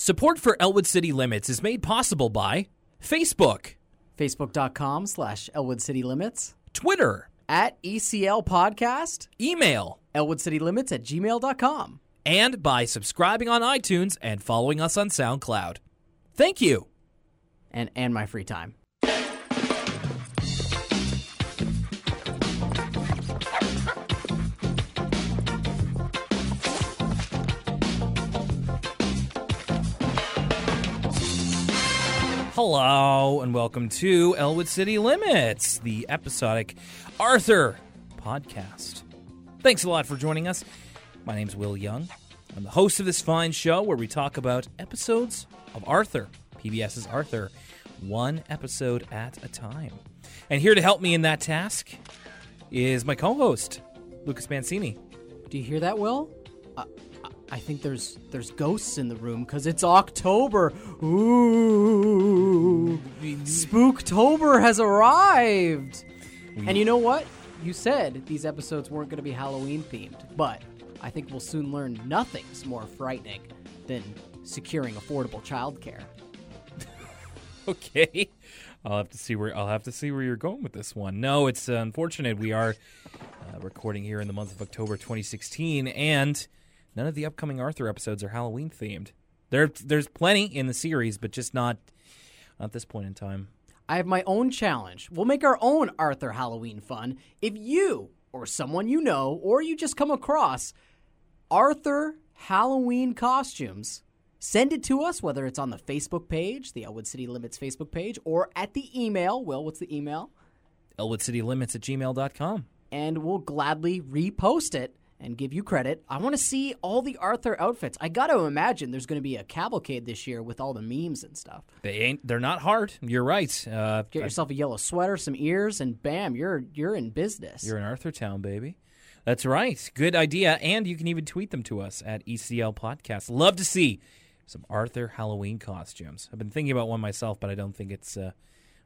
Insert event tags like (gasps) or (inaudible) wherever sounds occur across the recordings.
Support for Elwood City Limits is made possible by Facebook, Facebook.com slash Elwood City Limits. Twitter, At ECL Podcast. email, ElwoodCityLimits City Limits at gmail.com. and by subscribing on iTunes and following us on SoundCloud. Thank you. And, and my free time. Hello, and welcome to Elwood City Limits, the episodic Arthur podcast. Thanks a lot for joining us. My name's Will Young. I'm the host of this fine show where we talk about episodes of Arthur, PBS's Arthur, one episode at a time. And here to help me in that task is my co host, Lucas Mancini. Do you hear that, Will? Uh, I think there's there's ghosts in the room because it's October. Ooh, Spooktober has arrived. And you know what? You said these episodes weren't going to be Halloween themed, but I think we'll soon learn nothing's more frightening than securing affordable childcare. (laughs) Okay. I'll have to see where I'll have to see where you're going with this one. No, it's uh, unfortunate we are uh, recording here in the month of October 2016 and none of the upcoming Arthur episodes are Halloween themed. There there's plenty in the series, but just not at this point in time. I have my own challenge. We'll make our own Arthur Halloween fun. If you or someone you know or you just come across Arthur Halloween costumes, send it to us, whether it's on the Facebook page, the Elwood City Limits Facebook page, or at the email. Will, what's the email? ElwoodCityLimits at gmail.com. And we'll gladly repost it and give you credit. I want to see all the Arthur outfits. I got to imagine there's going to be a cavalcade this year with all the memes and stuff. They ain't they're not hard. You're right. Uh, Get yourself a yellow sweater, some ears, and bam, you're you're in business. You're in Arthur Town, baby. That's right. Good idea. And you can even tweet them to us at ECL Podcast. Love to see some Arthur Halloween costumes. I've been thinking about one myself, but I don't think it's. Uh,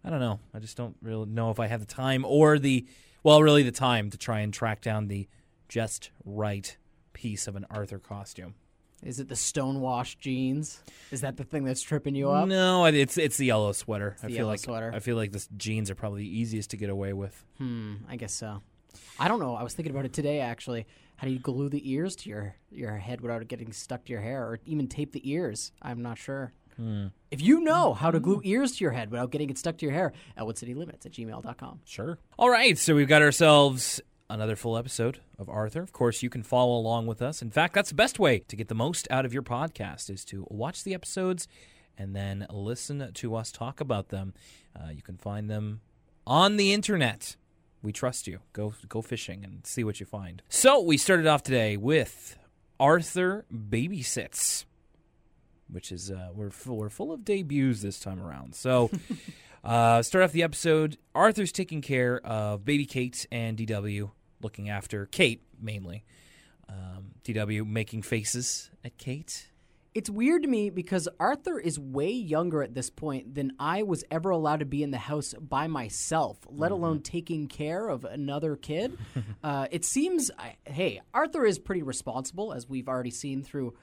I don't know. I just don't really know if I have the time or the, well, really the time to try and track down the just right piece of an Arthur costume. Is it the stonewashed jeans? Is that the thing that's tripping you up? No, it's it's the yellow sweater. I the feel like sweater. I feel like the jeans are probably the easiest to get away with. Hmm, I guess so. I don't know. I was thinking about it today actually. How do you glue the ears to your your head without it getting stuck to your hair, or even tape the ears? I'm not sure. If you know how to glue ears to your head without getting it stuck to your hair, elwoodcitylimits at gmail.com. Sure. All right, so we've got ourselves another full episode of Arthur. Of course, you can follow along with us. In fact, that's the best way to get the most out of your podcast is to watch the episodes and then listen to us talk about them. Uh, you can find them on the internet. We trust you. Go go fishing and see what you find. So we started off today with Arthur babysits, which is uh, we're full, we're full of debuts this time around. So. (laughs) Uh, start off the episode. Arthur's taking care of baby Kate and DW, looking after Kate mainly. Um, DW making faces at Kate. It's weird to me because Arthur is way younger at this point than I was ever allowed to be in the house by myself, let alone taking care of another kid. (laughs) uh, it seems, I, hey, Arthur is pretty responsible, as we've already seen through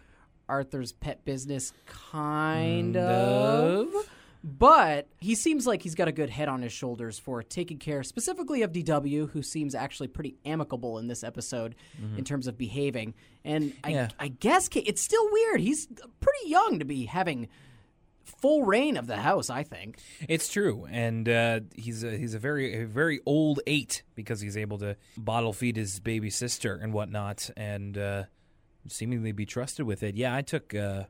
Arthur's pet business, kind of. But he seems like he's got a good head on his shoulders for taking care specifically of DW, who seems actually pretty amicable in this episode in terms of behaving. And I, Yeah. I guess it's still weird. He's pretty young to be having full reign of the house, I think. It's true, and uh, he's a, he's a very a very old eight because he's able to bottle feed his baby sister and whatnot, and uh, seemingly be trusted with it. Yeah, I took uh,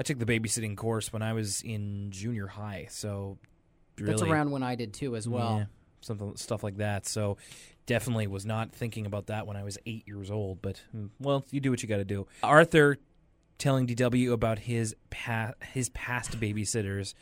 I took the babysitting course when I was in junior high, so really, That's around when I did too, as well. Yeah, something stuff like that. So definitely was not thinking about that when I was eight years old. But mm, well, you do what you got to do. Arthur telling DW about his pa- his past babysitters,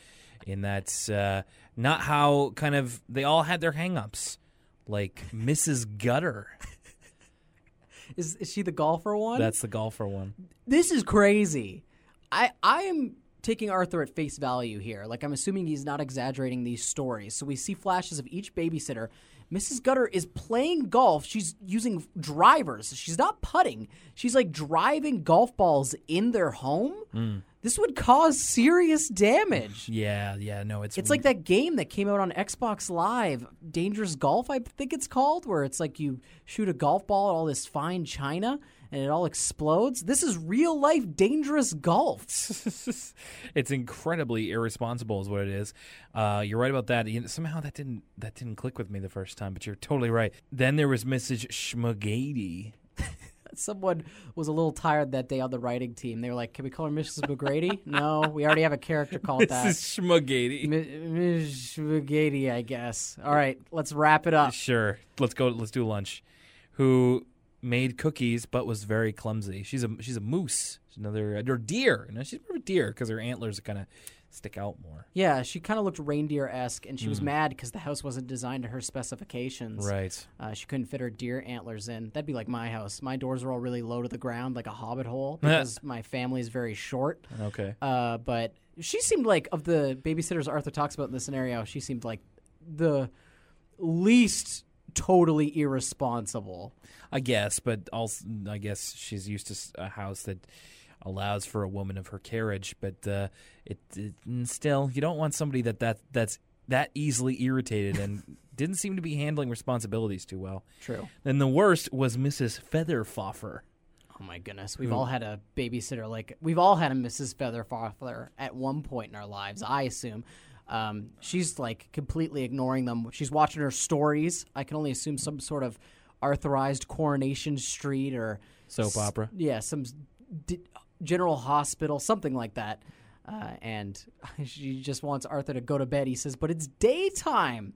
in that uh, not how kind of they all had their hangups, like Mrs. Gutter. (laughs) Is, is she the golfer one? That's the golfer one. this is crazy. I I am taking Arthur at face value here. Like I'm assuming he's not exaggerating these stories. So we see flashes of each babysitter. Mrs. Gutter is playing golf. She's using drivers. She's not putting. She's like driving golf balls in their home. Hmm. this would cause serious damage. (sighs) Yeah, yeah, no, it's It's like that game that came out on Xbox Live, Dangerous Golf, I think it's called, where it's like you shoot a golf ball at all this fine china and it all explodes. This is real life dangerous golf. (laughs) it's incredibly irresponsible, is what it is. Uh, you're right about that. You know, somehow that didn't that didn't click with me the first time, but you're totally right. Then there was Mrs. Schmagady. (laughs) Someone was a little tired that day on the writing team. They were like, "Can we call her Mrs. MacGrady?" (laughs) no, we already have a character called that. Mrs. Schmagady. Ms. MacGrady, I guess. All right, let's wrap it up. Sure. Let's go. Let's do lunch. Who made cookies but was very clumsy? She's a she's a moose. She's another or deer. No, she's more of a deer because her antlers kind of stick out more. Yeah, she kind of looked reindeer esque, and she was mad because the house wasn't designed to her specifications. Right. Uh, she couldn't fit her deer antlers in. That'd be like my house. My doors are all really low to the ground, like a hobbit hole, (laughs) because my family is very short. Okay. Uh, but she seemed like, of the babysitters Arthur talks about in the scenario, she seemed like the least totally irresponsible. I guess, but also I guess she's used to a house that allows for a woman of her carriage. But uh, it, it still, you don't want somebody that, that that's that easily irritated and (laughs) didn't seem to be handling responsibilities too well. True. And the worst was Mrs. Featherfoffer. Oh my goodness, we've all had a babysitter like we've all had a Mrs. Featherfoffer at one point in our lives. I assume. Um, she's like completely ignoring them. She's watching her stories. I can only assume some sort of authorized Coronation Street or Soap opera. yeah, some s- d- General Hospital, something like that. Uh, and (laughs) she just wants Arthur to go to bed. He says, "But it's daytime."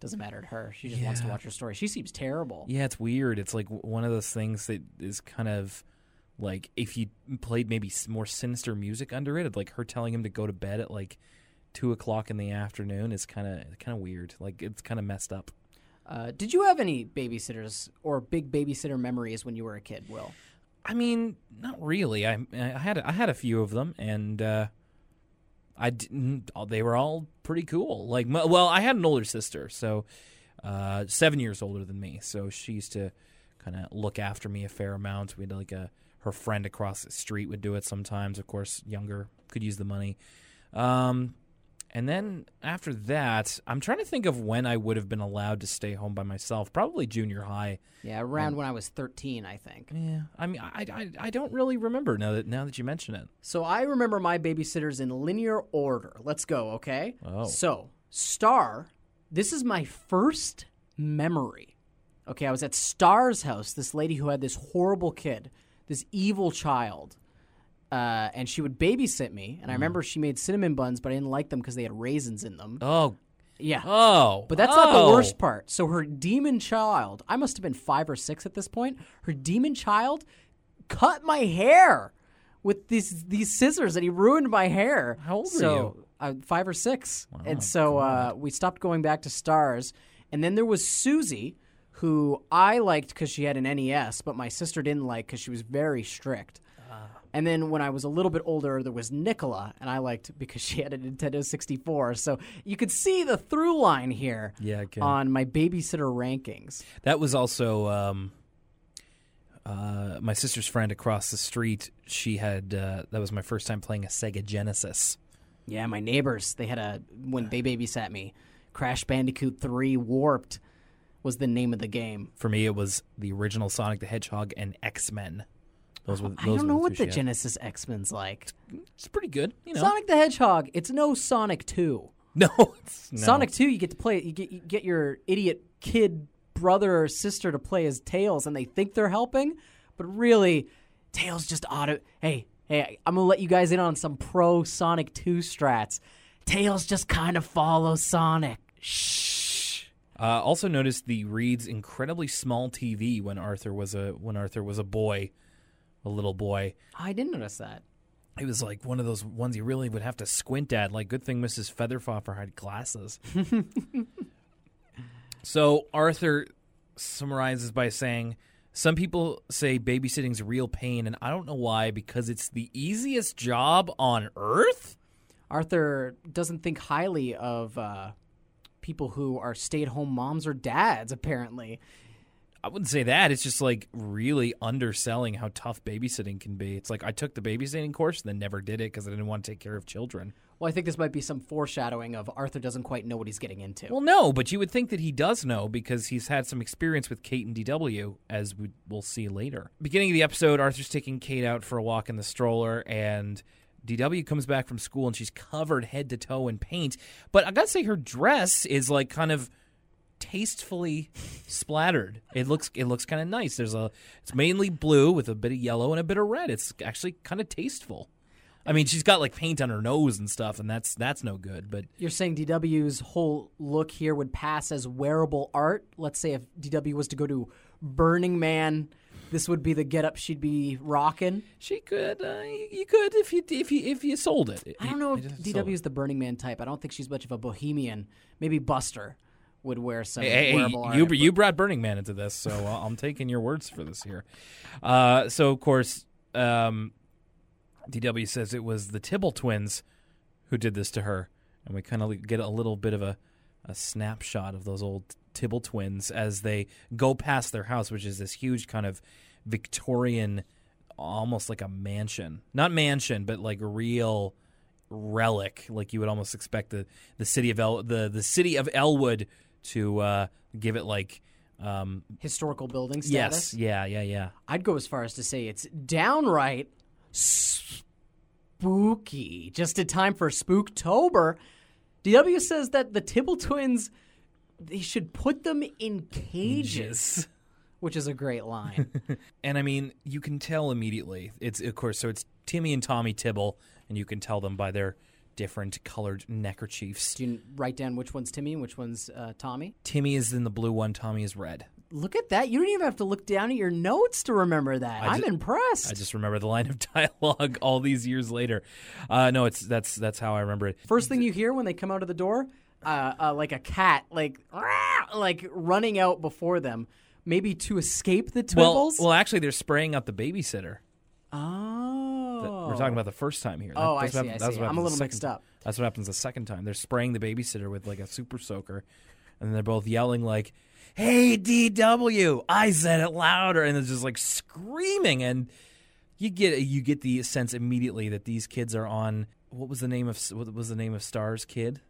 Doesn't matter to her. She just wants to watch her story. She seems terrible. Yeah, it's weird. It's like one of those things that is kind of like if you played maybe more sinister music under it, like her telling him to go to bed at like two o'clock in the afternoon is kind of kind of weird. Like it's kind of messed up. Uh, did you have any babysitters or big babysitter memories when you were a kid, Will? I mean, not really. I I had I had a few of them, and uh, I didn't. They were all pretty cool. Like, well, I had an older sister, so uh, seven years older than me. So she used to kind of look after me a fair amount. We had like a her friend across the street would do it sometimes. Of course, younger could use the money. Um, and then after that, I'm trying to think of when I would have been allowed to stay home by myself. Probably junior high. Yeah, around when I was 13, I think. Yeah, I mean, I, I, I don't really remember now that now that you mention it. So I remember my babysitters in linear order. Let's go, okay? Oh. So, Star, this is my first memory. Okay, I was at Star's house, this lady who had this horrible kid, this evil child. Uh, and she would babysit me, and I remember she made cinnamon buns, but I didn't like them because they had raisins in them. Oh, Yeah, oh, But that's not the oh. worst part. So her demon child, I must have been five or six at this point. Her demon child cut my hair with these these scissors, and he ruined my hair. How old were so, you? Uh, five or six. and so uh, we stopped going back to stars. And then there was Susie, who I liked because she had an NES, but my sister didn't like because she was very strict. Ah. And then when I was a little bit older, there was Nicola, and I liked because (laughs) she had a Nintendo 64. So you could see the through line here Yeah, okay. on my babysitter rankings. That was also um, uh, my sister's friend across the street. She had uh, that was my first time playing a Sega Genesis. Yeah, my neighbors, they had a, when they babysat me, Crash Bandicoot 3 Warped was the name of the game. For me, it was the original Sonic the Hedgehog and X Men. Those were. I don't know what the had. Genesis X Men's like. It's pretty good, you know. Sonic the Hedgehog, it's no Sonic 2. (laughs) no. Sonic 2, you get to play, you get, you get your idiot kid brother or sister to play as Tails, and they think they're helping, but really, Tails just auto. Hey, hey, I'm gonna let you guys in on some pro Sonic 2 strats. Tails just kind of follows Sonic. Shh. Uh, also noticed the Read's incredibly small TV when Arthur was a when Arthur was a boy, a little boy. I didn't notice that. It was like one of those ones you really would have to squint at. Like, good thing Mrs. Featherfoffer had glasses. (laughs) so Arthur summarizes by saying, "Some people say babysitting's real pain, and I don't know why. Because it's the easiest job on earth." Arthur doesn't think highly of uh, people who are stay-at-home moms or dads. Apparently, I wouldn't say that. It's just like really underselling how tough babysitting can be. It's like I took the babysitting course and then never did it because I didn't want to take care of children. Well, I think this might be some foreshadowing of Arthur doesn't quite know what he's getting into. Well, no, but you would think that he does know because he's had some experience with Kate and DW, as we, we'll see later. Beginning of the episode, Arthur's taking Kate out for a walk in the stroller, and DW comes back from school and she's covered head to toe in paint. But I gotta say, her dress is like kind of tastefully splattered. It looks it looks kind of nice. There's a it's mainly blue with a bit of yellow and a bit of red. It's actually kind of tasteful. I mean, she's got like paint on her nose and stuff, and that's that's no good. But You're saying DW's whole look here would pass as wearable art? Let's say if DW was to go to Burning Man, this would be the getup she'd be rocking. she could, uh, you, could if you if you if you sold it. I don't know if DW is the Burning Man type. I don't think she's much of a bohemian. Maybe Buster would wear some Hey, hey, you but- you brought Burning Man into this, so uh, I'm taking your words for this here. Uh, so of course, um, DW says it was the Tibble twins who did this to her, and we kind of get a little bit of a, a snapshot of those old Tibble twins as they go past their house, which is this huge kind of Victorian, almost like a mansion, not mansion, but like real relic, like you would almost expect the the city of El the the city of Elwood to uh, give it like. Um, historical building yes, status. yeah, yeah, yeah. I'd go as far as to say it's downright spooky. Just in time for Spooktober. DW says that the Tibble twins they should put them in cages, (laughs) which is a great line. (laughs) And I mean, you can tell immediately. It's of course, so it's Timmy and Tommy Tibble, and you can tell them by their different colored neckerchiefs. Do you write down which one's Timmy and which one's uh, Tommy? Timmy is in the blue one, Tommy is red. Look at that. You don't even have to look down at your notes to remember that. I'm ju- impressed. I just remember the line of (laughs) dialogue all these years later. Uh, no, it's that's that's how I remember it. First thing you hear when they come out of the door, uh, uh, like a cat, like like running out before them, maybe to escape the Well, well, actually, they're spraying out the babysitter. Oh, We're talking about the first time here. Oh, I that's what see, I see. I'm a little second mixed up. That's what happens the second time. They're spraying the babysitter with like a super soaker, and they're both yelling like, "Hey, DW! I said it louder!" And it's just like screaming, and you get you get the sense immediately that these kids are on. What was the name of what was the name of Star's kid?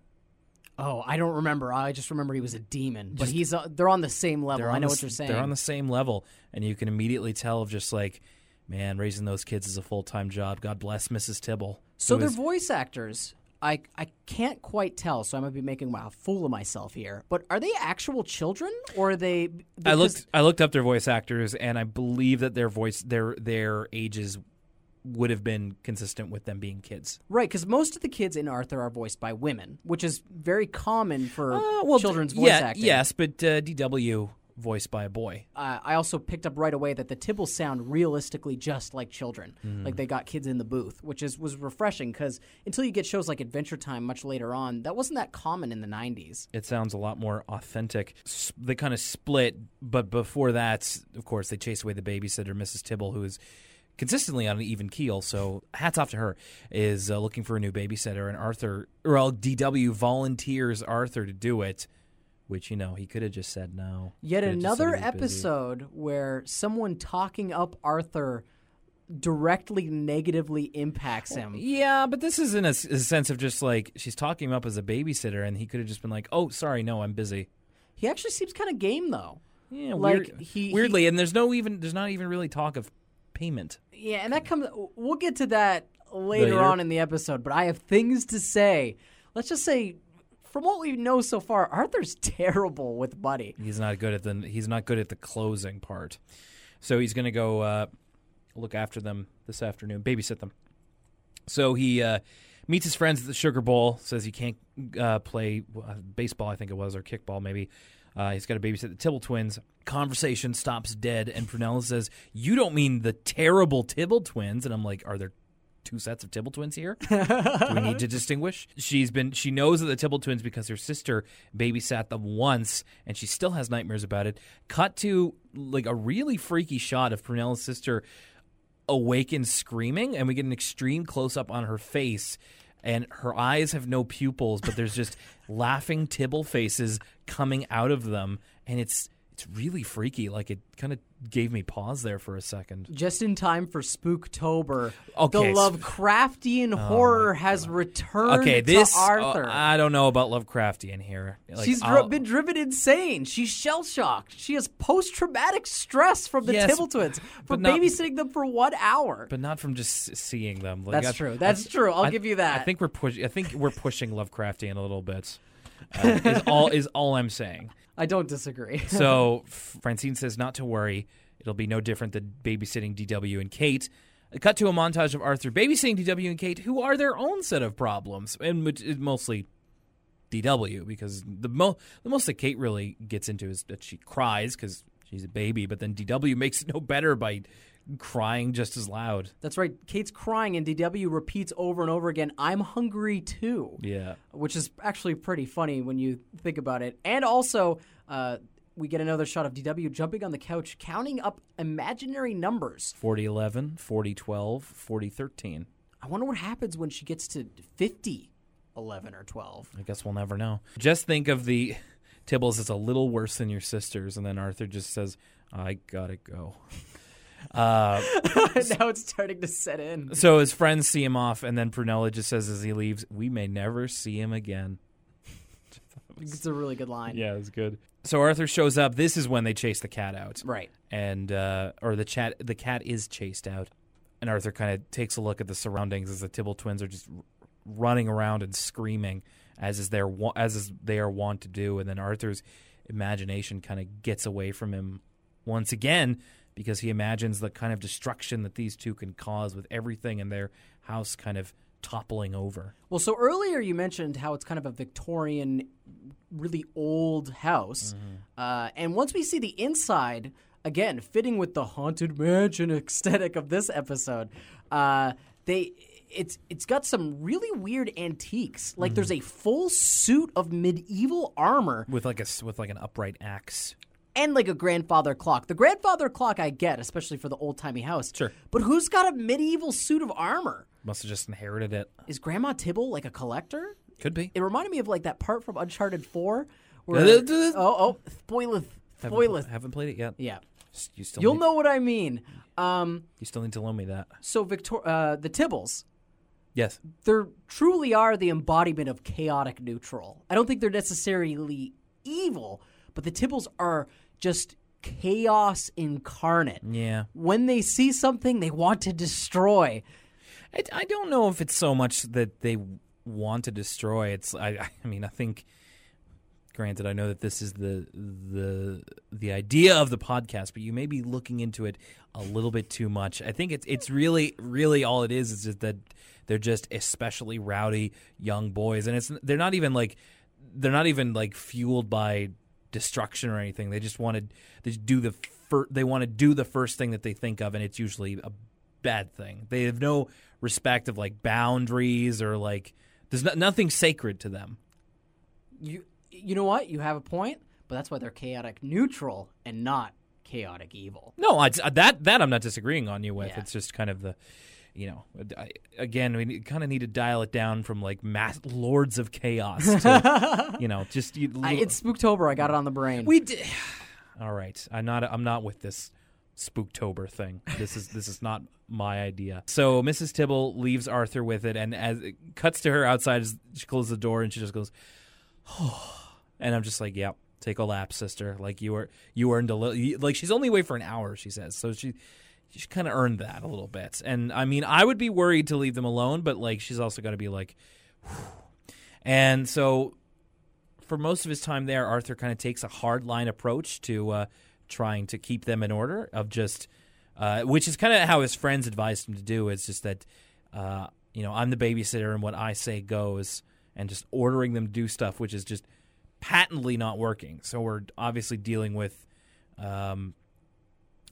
Oh, I don't remember. I just remember he was a demon. But he's uh, they're on the same level. I know the what you're saying. They're on the same level, and you can immediately tell of just like, man, raising those kids is a full time job. God bless Mrs. Tibble. so they're is- voice actors. I I can't quite tell, so I might be making a fool of myself here. But are they actual children or are they? I looked. I looked up their voice actors, and I believe that their voice, their their ages, would have been consistent with them being kids. right because most of the kids in Arthur are voiced by women, which is very common for Uh, well, children's voice yeah, acting. Yes, but uh, DW voiced by a boy. uh, I also picked up right away that the Tibbles sound realistically just like children, Mm-hmm. like they got kids in the booth, which is was refreshing because until you get shows like Adventure Time much later on, that wasn't that common in the '90s. It sounds a lot more authentic. S- They kind of split, but before that, of course, they chased away the babysitter, Mrs. Tibble, who is consistently on an even keel. So hats off to her. Is uh, looking for a new babysitter, and Arthur, or well, DW volunteers Arthur to do it. Which you know he could have just said no. Yet Could've just said another he episode where someone talking up Arthur directly negatively impacts him. Yeah, but this is in a sense of just like she's talking him up as a babysitter, and he could have just been like, "Oh, sorry, no, I'm busy." He actually seems kind of game though. Yeah, Like, weird, he- weirdly, and there's no even there's not even really talk of payment. Yeah, and that comes. We'll get to that later, Later. on in the episode. But I have things to say. Let's just say, from what we know so far, Arthur's (laughs) terrible with money. He's not good at the he's not good at the closing part. So he's going to go uh, look after them this afternoon, babysit them. So he uh, meets his friends at the Sugar Bowl. Says he can't uh, play uh, baseball, I think it was, or kickball maybe. Uh, he's got to babysit the Tibble twins. Conversation stops dead, and Prunella says, "You don't mean the terrible Tibble twins?" And I'm like, "Are there two sets of Tibble twins here? (laughs) Do we need to distinguish?" She's been she knows of the Tibble twins because her sister babysat them once, and she still has nightmares about it. Cut to like a really freaky shot of Prunella's sister awake screaming, and we get an extreme close up on her face. And her eyes have no pupils, but there's just (laughs) laughing Tibble faces coming out of them, and it's it's really freaky. Like it kind of gave me pause there for a second. Just in time for Spooktober, Okay, the Lovecraftian horror has returned Okay, this to Arthur. uh, I don't know about Lovecraftian here. Like, She's dri- been driven insane. She's shell shocked. She has post traumatic stress from the Yes, Tibble twins for not- babysitting them for one hour. but not from just seeing them. Like, That's I- true. I- That's true. I'll I- give you that. I think we're pushing. I think we're pushing Lovecraftian a little bit. Uh, is all is all I'm saying. I don't disagree. (laughs) So Francine says not to worry. It'll be no different than babysitting DW and Kate. Cut to a montage of Arthur babysitting DW and Kate, who are their own set of problems, and mostly DW because the the most that Kate really gets into is that she cries because she's a baby, but then DW makes it no better by crying just as loud. That's right. Kate's crying, and DW repeats over and over again, I'm hungry too. Yeah. Which is actually pretty funny when you think about it. And also, uh, we get another shot of DW jumping on the couch, counting up imaginary numbers. 4011, 4012, 4013. I wonder what happens when she gets to 50, 11, or 12. I guess we'll never know. Just think of the Tibbles as a little worse than your sisters, and then Arthur just says, I gotta go. (laughs) Uh, (laughs) now it's starting to set in. so his friends see him off, and then Prunella just says as he leaves, We may never see him again. (laughs) It's a really good line. Yeah, it's good. So Arthur shows up. This is when they chase the cat out. Right. and uh, or the chat the cat is chased out, and Arthur kind of takes a look at the surroundings as the Tibble twins are just r- running around and screaming as is their wa- as is they are wont to do, and then Arthur's imagination kind of gets away from him once again because he imagines the kind of destruction that these two can cause with everything in their house kind of toppling over. Well, so earlier you mentioned how it's kind of a Victorian, really old house. Uh, and once we see the inside, again, fitting with the haunted mansion (laughs) aesthetic of this episode, uh, they. It's it's got some really weird antiques. Like there's a full suit of medieval armor With like a with like an upright axe. And like a grandfather clock. The grandfather clock I get, especially for the old timey house. Sure. But who's got a medieval suit of armor? Must have just inherited it. Is Grandma Tibble like a collector? Could be. It reminded me of like that part from Uncharted Four. Where, Uh, uh, uh. oh, oh, spoileth, Haven't, spoileth. haven't played it yet. Yeah, You still you'll need, know what I mean. Um, You still need to loan me that. so Victor, uh, the Tibbles, Yes. they truly are the embodiment of chaotic neutral. I don't think they're necessarily evil, but the Tibbles are just chaos incarnate. Yeah. When they see something, they want to destroy. I, I don't know if it's so much that they want to destroy. It's I I mean I think. Granted, I know that this is the the the idea of the podcast, but you may be looking into it a little bit too much. I think it's it's really really all it is is just that they're just especially rowdy young boys, and it's they're not even like they're not even like fueled by destruction or anything. They just want to they just do the fir- they want to do the first thing that they think of, and it's usually a bad thing. They have no respect of like boundaries or like there's no, nothing sacred to them. You, you know what? You have a point, but that's why they're chaotic neutral and not chaotic evil. No, I, that that I'm not disagreeing on you with. Yeah. It's just kind of the, you know, I, again we kind of need to dial it down from like mass lords of chaos to, (laughs) you know, just you, I, it's Spooktober. I got it on the brain. we did. (sighs) All right, I'm not I'm not with this Spooktober thing. This is this is not my idea. So Mrs. Tibble leaves Arthur with it, and as it cuts to her outside, she closes the door, and she just goes, oh. (sighs) and I'm just like, "Yep, take a lap, sister. Like you were you earned a little. Like she's only away for an hour, she says. So she she kind of earned that a little bit. And I mean, I would be worried to leave them alone, but like she's also got to be like, (sighs) and so for most of his time there, Arthur kind of takes a hard line approach to uh, trying to keep them in order. Of just, uh, which is kind of how his friends advised him to do. It's just that, uh, you know, I'm the babysitter, and what I say goes, and just ordering them to do stuff, which is just patently not working. So we're obviously dealing with, um,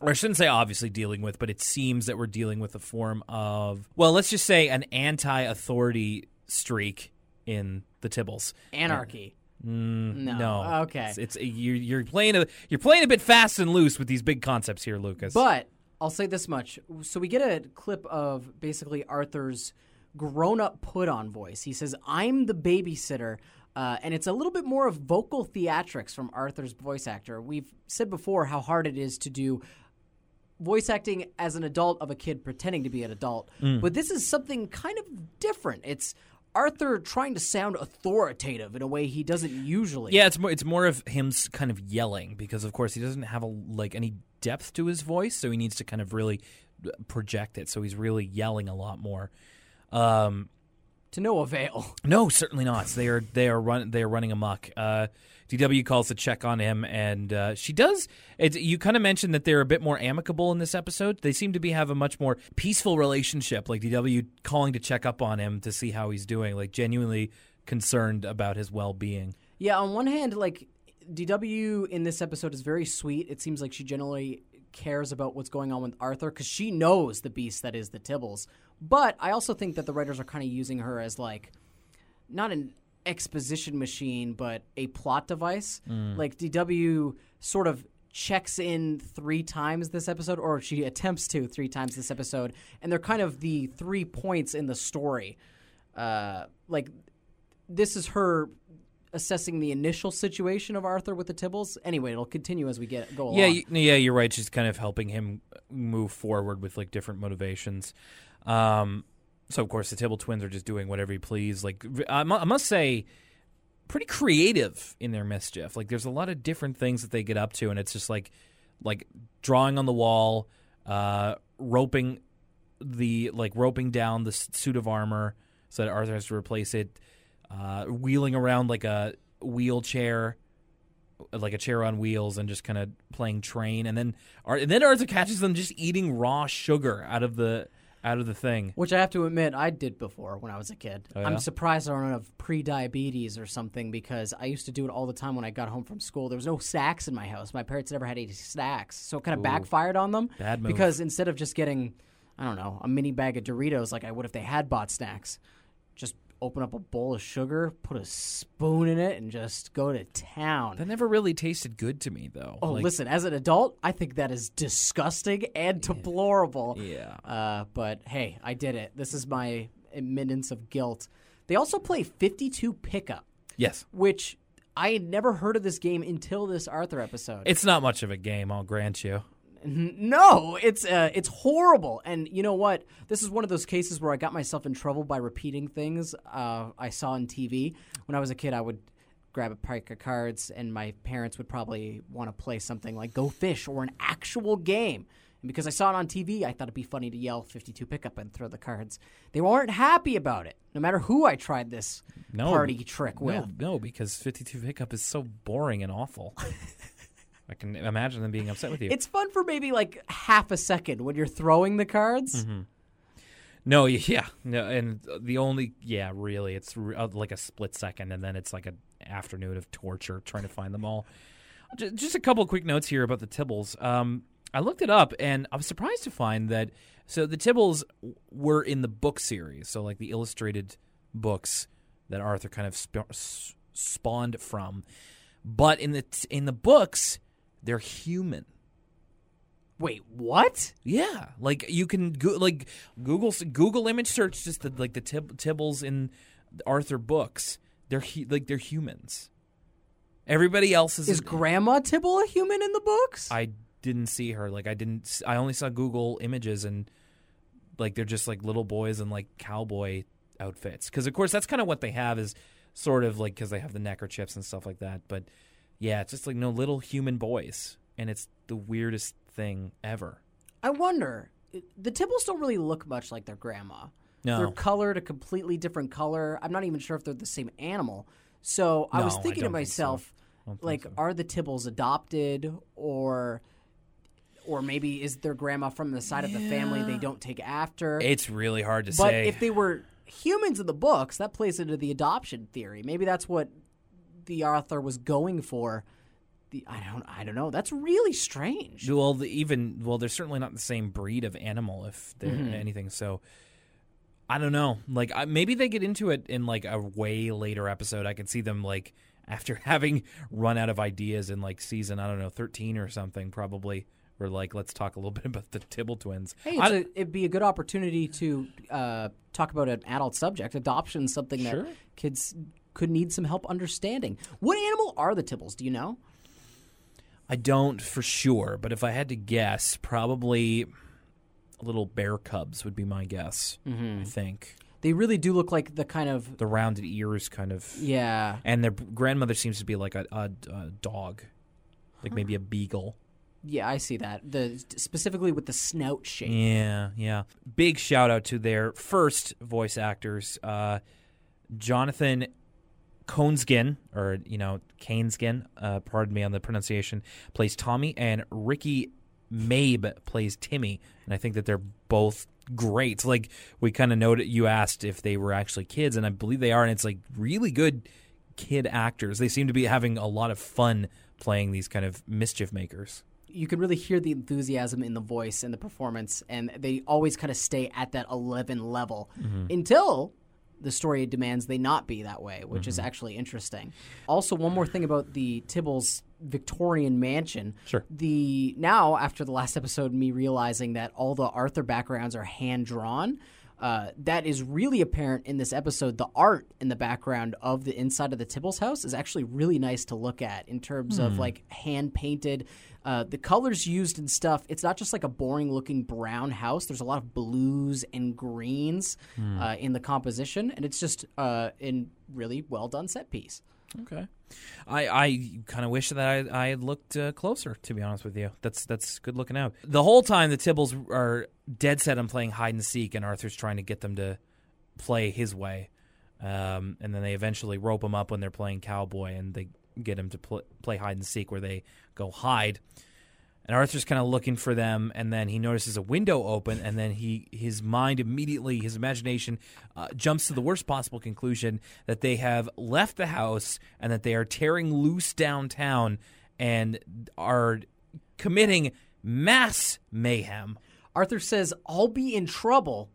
or I shouldn't say obviously dealing with, but it seems that we're dealing with a form of, well, let's just say an anti-authority streak in the Tibbles. Anarchy. Mm, No. no. Okay. It's, it's you're, you're playing a you're playing a bit fast and loose with these big concepts here, Lucas. But I'll say this much. So we get a clip of basically Arthur's grown up put on voice. He says, I'm the babysitter. Uh, and it's a little bit more of vocal theatrics from Arthur's voice actor. We've said before how hard it is to do voice acting as an adult of a kid pretending to be an adult. But this is something kind of different. It's Arthur trying to sound authoritative in a way he doesn't usually. Yeah, it's more it's more of him kind of yelling because of course he doesn't have a like any depth to his voice, so he needs to kind of really uh, project it. So he's really yelling a lot more. Um, To no avail. no, certainly not. They are they are run they are running amok. Uh, DW calls to check on him, and uh, she does. You kind of mentioned that they're a bit more amicable in this episode. They seem to be have a much more peaceful relationship. Like DW calling to check up on him to see how he's doing, like genuinely concerned about his well being. Yeah, on one hand, like DW in this episode is very sweet. It seems like she generally cares about what's going on with Arthur because she knows the beast that is the Tibbles. But I also think that the writers are kind of using her as like not an exposition machine, but a plot device. Like DW sort of checks in three times this episode, or she attempts to three times this episode, and they're kind of the three points in the story. Uh, like this is her assessing the initial situation of Arthur with the Tibbles. Anyway, it'll continue as we get go along. Yeah, yeah, you're right. She's kind of helping him move forward with like different motivations. Um, so of course the Tibble twins are just doing whatever you please. Like I mu- I must say, pretty creative in their mischief. Like there's a lot of different things that they get up to, and it's just like like drawing on the wall, uh, roping the like roping down the suit of armor so that Arthur has to replace it, uh, wheeling around like a wheelchair like a chair on wheels and just kind of playing train, and then and then Arthur catches them just eating raw sugar out of the out of the thing. Which I have to admit, I did before when I was a kid. Oh, yeah? I'm surprised I don't have pre-diabetes or something because I used to do it all the time when I got home from school. There was no snacks in my house. My parents never had any snacks, so it kind of backfired on them. Bad move. Because instead of just getting, I don't know, a mini bag of Doritos like I would if they had bought snacks, open up a bowl of sugar, put a spoon in it, and just go to town. That never really tasted good to me, though. Oh, Like, listen, as an adult, I think that is disgusting and deplorable. Yeah. Uh, but hey, I did it. This is my admittance of guilt. They also play 52 pickup, Yes, which I had never heard of this game until this Arthur episode. it's not much of a game, I'll grant you. (laughs) no, it's uh, it's horrible. And you know what? This is one of those cases where I got myself in trouble by repeating things uh, I saw on TV. When I was a kid, I would grab a pack of cards, and my parents would probably want to play something like Go Fish or an actual game. And because I saw it on TV, I thought it'd be funny to yell 52 pickup and throw the cards. They weren't happy about it, no matter who I tried this No. party trick with. No, no, because 52 pickup is so boring and awful. (laughs) I can imagine them being upset with you. It's fun for maybe like half a second when you're throwing the cards. No, yeah, no, and the only yeah, really, it's re- uh, like a split second, and then it's like an afternoon of torture trying to find them all. Just a couple of quick notes here about the Tibbles. Um, I looked it up, and I was surprised to find that so the Tibbles were in the book series, so like the illustrated books that Arthur kind of sp- spawned from, but in the t- in the books, they're human. Wait, what? Yeah, like you can go, like Google Google image search just the like the tib- Tibbles in Arthur books. They're hu- like they're humans. Everybody else is. Is Grandma Tibble a human in the books? I didn't see her. Like I didn't. I only saw Google images and like they're just like little boys in like cowboy outfits. Because of course that's kind of what they have is sort of like because they have the neckerchiefs and stuff like that. But yeah, it's just like no little human boys, and it's the weirdest thing ever. I wonder. The Tibbles don't really look much like their grandma. No. They're colored a completely different color. I'm not even sure if they're the same animal. So I was No, I thinking to don't think so. myself, I like, so. are the Tibbles adopted or or maybe is their grandma from the side of the family they don't take after? It's really hard to but say. But if they were humans in the books, that plays into the adoption theory. Maybe that's what the author was going for. The I don't I don't know. That's really strange. Well, the, even well, they're certainly not the same breed of animal, if they're Mm-hmm. anything. So, I don't know. Like, I, maybe they get into it in like a way later episode. I can see them like (laughs) after having run out of ideas in like season I don't know thirteen or something, probably we're like, let's talk a little (laughs) bit about the Tibble twins. Hey, a, it'd be a good opportunity to uh, talk about an adult subject. Adoption, is something Sure. that kids could need some help understanding. What animal are the Tibbles? Do you know? I don't for sure, but if I had to guess, probably little bear cubs would be my guess. Mm-hmm. I think They really do look like the kind of the rounded ears, kind of, yeah. and their grandmother seems to be like a, a, a dog, like maybe a beagle. Yeah, I see that. The specifically with the snout shape. Yeah, yeah. Big shout out to their first voice actors, uh, Jonathan Koensgen, or you know Caneskin. Uh, pardon me on the pronunciation. Plays Tommy, and Ricky Mabe plays Timmy, and I think that they're both great. Like we kind of noted, you asked if they were actually kids, and I believe they are, and it's like really good kid actors. They seem to be having a lot of fun playing these kind of mischief makers. You can really hear the enthusiasm in the voice and the performance, and they always kind of stay at that 11 level until the story demands they not be that way, which is actually interesting. Also, one more thing about the Tibbles Victorian mansion. Sure. The now after the last episode, me realizing that all the Arthur backgrounds are hand drawn. Uh, that is really apparent in this episode. The art in the background of the inside of the Tibbles house is actually really nice to look at in terms of like hand painted. Uh, the colors used and stuff, it's not just like a boring looking brown house. There's a lot of blues and greens uh, in the composition, and it's just uh, in really well done set piece. Okay, I I kind of wish that I I had looked uh, closer. To be honest with you, that's that's good looking out. The whole time the Tibbles are dead set on playing hide and seek, and Arthur's trying to get them to play his way, um, and then they eventually rope him up when they're playing cowboy, and they get him to pl- play hide and seek where they go hide. And Arthur's kind of looking for them, and then he notices a window open, and then he his mind immediately, his imagination, uh, jumps to the worst possible conclusion that they have left the house and that they are tearing loose downtown and are committing mass mayhem. Arthur says, I'll be in trouble,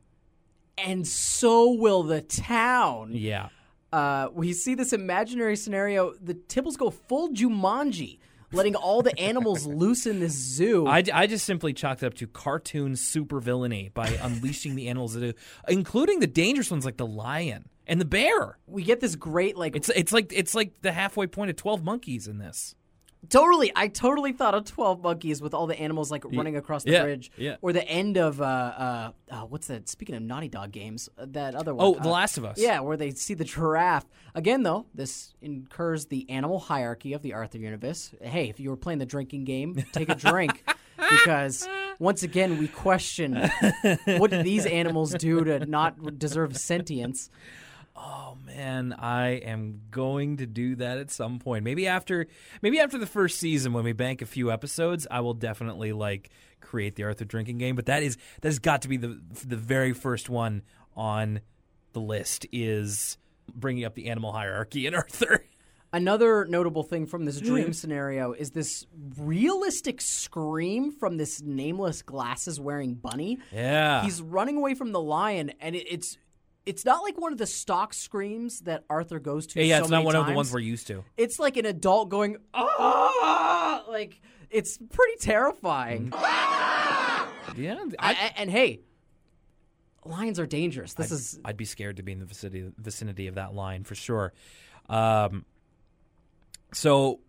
and so will the town. Yeah, uh, we see this imaginary scenario. The Tibbles go full Jumanji, letting all the animals (laughs) loose in this zoo. I, I just simply chalked it up to cartoon super villainy by (laughs) unleashing the animals, that do- including the dangerous ones like the lion and the bear. we get this great like It's it's like it's like the halfway point of Twelve Monkeys in this. Totally. I totally thought of Twelve Monkeys with all the animals like running across the yeah, bridge, yeah. or the end of uh, uh, uh, what's that? Speaking of Naughty Dog games, uh, that other one. Oh, uh, The Last of Us. Yeah, where they see the giraffe. Again, though, this incurs the animal hierarchy of the Arthur universe. Hey, if you were playing the drinking game, take a drink. (laughs) because once again, we question what did these animals do to not deserve sentience? Oh man, I am going to do that at some point. Maybe after maybe after the first season when we bank a few episodes, I will definitely like create the Arthur drinking game, but that is that has got to be the the very first one on the list is bringing up the animal hierarchy in (laughs) Arthur. Another notable thing from this dream scenario is this realistic scream from this nameless glasses wearing bunny. Yeah. He's running away from the lion, and it, it's it's not like one of the stock screams that Arthur goes to. yeah, yeah, so it's not one of the ones we're used to. It's like an adult going ah, like it's pretty terrifying. (laughs) Yeah. I, and hey, lions are dangerous. This is I'd be scared to be in the vicinity vicinity of that line for sure. Um, so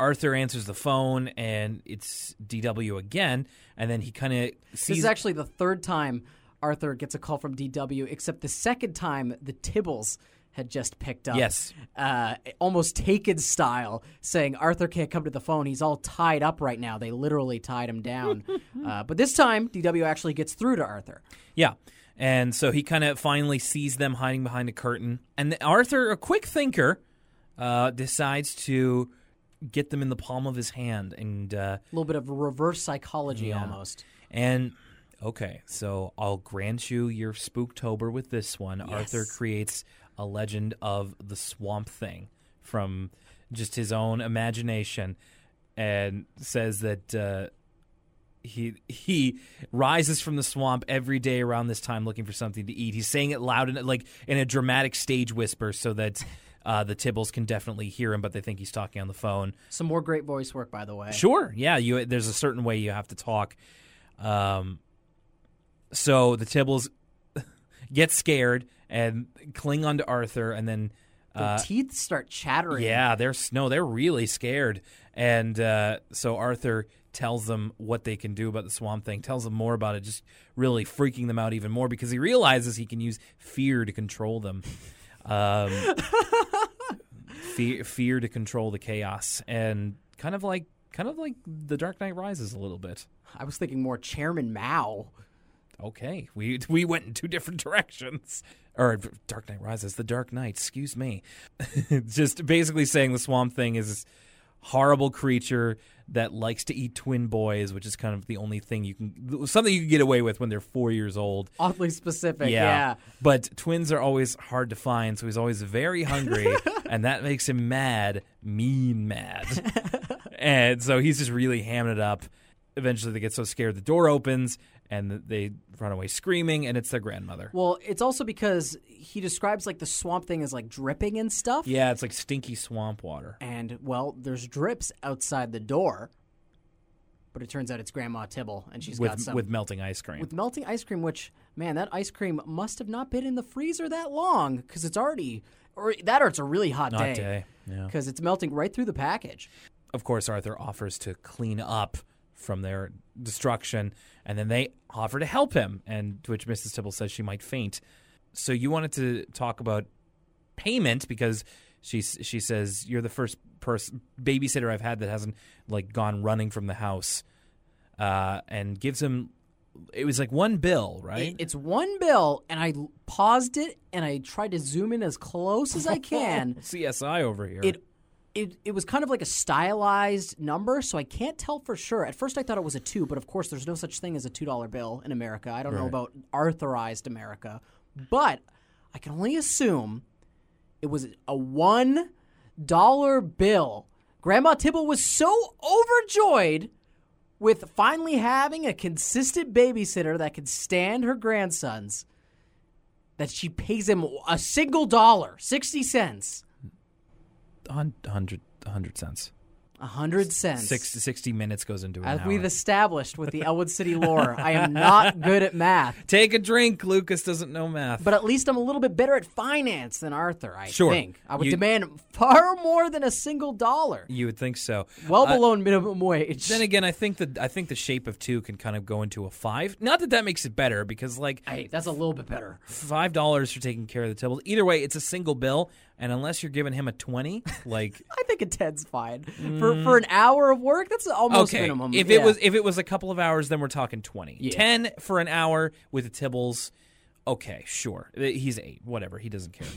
Arthur answers the phone, and it's DW again, and then he kind of this is actually the third time Arthur gets a call from DW, except the second time the Tibbles had just picked up. Yes. Uh, almost taken style, saying Arthur can't come to the phone. He's all tied up right now. They literally tied him down. (laughs) uh, but this time, DW actually gets through to Arthur. yeah. And so he kind of finally sees them hiding behind a curtain. And Arthur, a quick thinker, uh, decides to get them in the palm of his hand. And uh, A little bit of reverse psychology Yeah. almost. And okay, so I'll grant you your Spooktober with this one. Arthur creates a legend of the Swamp Thing from just his own imagination, and says that uh, he he rises from the swamp every day around this time looking for something to eat. He's saying it loud and like in a dramatic stage whisper, so that Uh, the Tibbles can definitely hear him, but they think he's talking on the phone. Some more great voice work, by the way. Sure, yeah. You there's a certain way you have to talk. Um, so the Tibbles (laughs) get scared and cling onto Arthur, and then Their uh, teeth start chattering. yeah, they're no, they're really scared, and uh, so Arthur tells them what they can do about the swamp thing. Tells them more about it, just really freaking them out even more because he realizes he can use fear to control them. Um, (laughs) fear, fear to control the chaos, and kind of like, kind of like the Dark Knight Rises a little bit. I was thinking more Chairman Mao. Okay, we (laughs) we went in two different directions. Or Dark Knight Rises, the Dark Knight. Excuse me. (laughs) Just basically saying the Swamp Thing is this horrible creature that likes to eat twin boys, which is kind of the only thing you can something you can get away with when they're four years old. Oddly specific. Yeah. But twins are always hard to find, so he's always very hungry, (laughs) and that makes him mad, mean mad. and so he's just really hamming it up. Eventually, they get so scared the door opens and they run away screaming, and it's their grandmother. Well, it's also because he describes like the swamp thing as like dripping and stuff. Yeah, it's like stinky swamp water. And well, there's drips outside the door. But it turns out it's Grandma Tibble, and she's got With, some with melting ice cream. with melting ice cream. Which man, that ice cream must have not been in the freezer that long because it's already or that or it's a really hot Hot day. Yeah. because it's melting right through the package. of course, Arthur offers to clean up from their destruction, and then they offer to help him, and to which Mrs. Tibble says she might faint. So you wanted to talk about payment because she she says you're the first person babysitter I've had that hasn't like gone running from the house, uh, and gives him. It was like one bill, right? It's one bill, and I paused it and I tried to zoom in as close as I (laughs) can. CSI over here. it it it was kind of like a stylized number, so I can't tell for sure. At first, I thought it was a two, but of course, there's no such thing as a two dollar bill in America. I don't know about authorized America, but I can only assume it was a one dollar bill. Grandma Tibble was so overjoyed with finally having a consistent babysitter that could stand her grandsons that she pays him a single dollar, 60 cents. Hun- hundred hundred cents. A hundred cents. Six, 60 minutes goes into an As hour. we've established with the (laughs) Elwood City lore, I am not good at math, Take a drink. Lucas doesn't know math. but at least I'm a little bit better at finance than Arthur, I Sure. think. I would You- demand far more than a single dollar. you would think so. Well Uh, below minimum wage. Then again, I think that I think the shape of two can kind of go into a five. Not that that makes it better, because like hey, that's a little bit better. five dollars for taking care of the table. Either way, it's a single bill, and unless you're giving him a twenty, like (laughs) I think a ten's fine. For for an mm. hour of work, that's almost okay, minimum. if Yeah. it was if it was a couple of hours, then we're talking twenty. Yeah. Ten for an hour with the Tibbles. Okay, sure. Uh, he's eight. Whatever. He doesn't care. (laughs)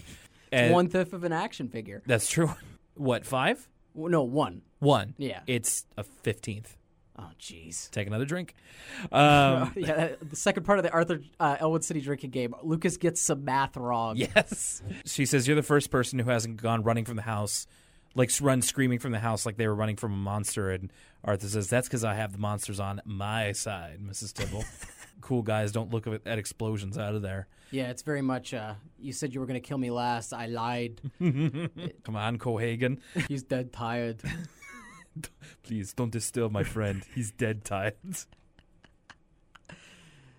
And one fifth of an action figure. That's true. (laughs) What five? Well, No, one. One. Yeah. It's a fifteenth. Oh, jeez. Take another drink. (laughs) Um, yeah, the second part of the Arthur uh, Elwood City drinking game, Lucas gets some math wrong. Yes. She says you're the first person who hasn't gone running from the house, like run screaming from the house like they were running from a monster. And Arthur says that's because I have the monsters on my side, Mrs. Tibble. (laughs) cool guys don't look at at explosions out of there. Yeah, it's very much. Uh, you said you were going to kill me last. I lied. (laughs) Come on, Cohaagen. He's dead tired. (laughs) Please don't disturb my friend. He's dead tired.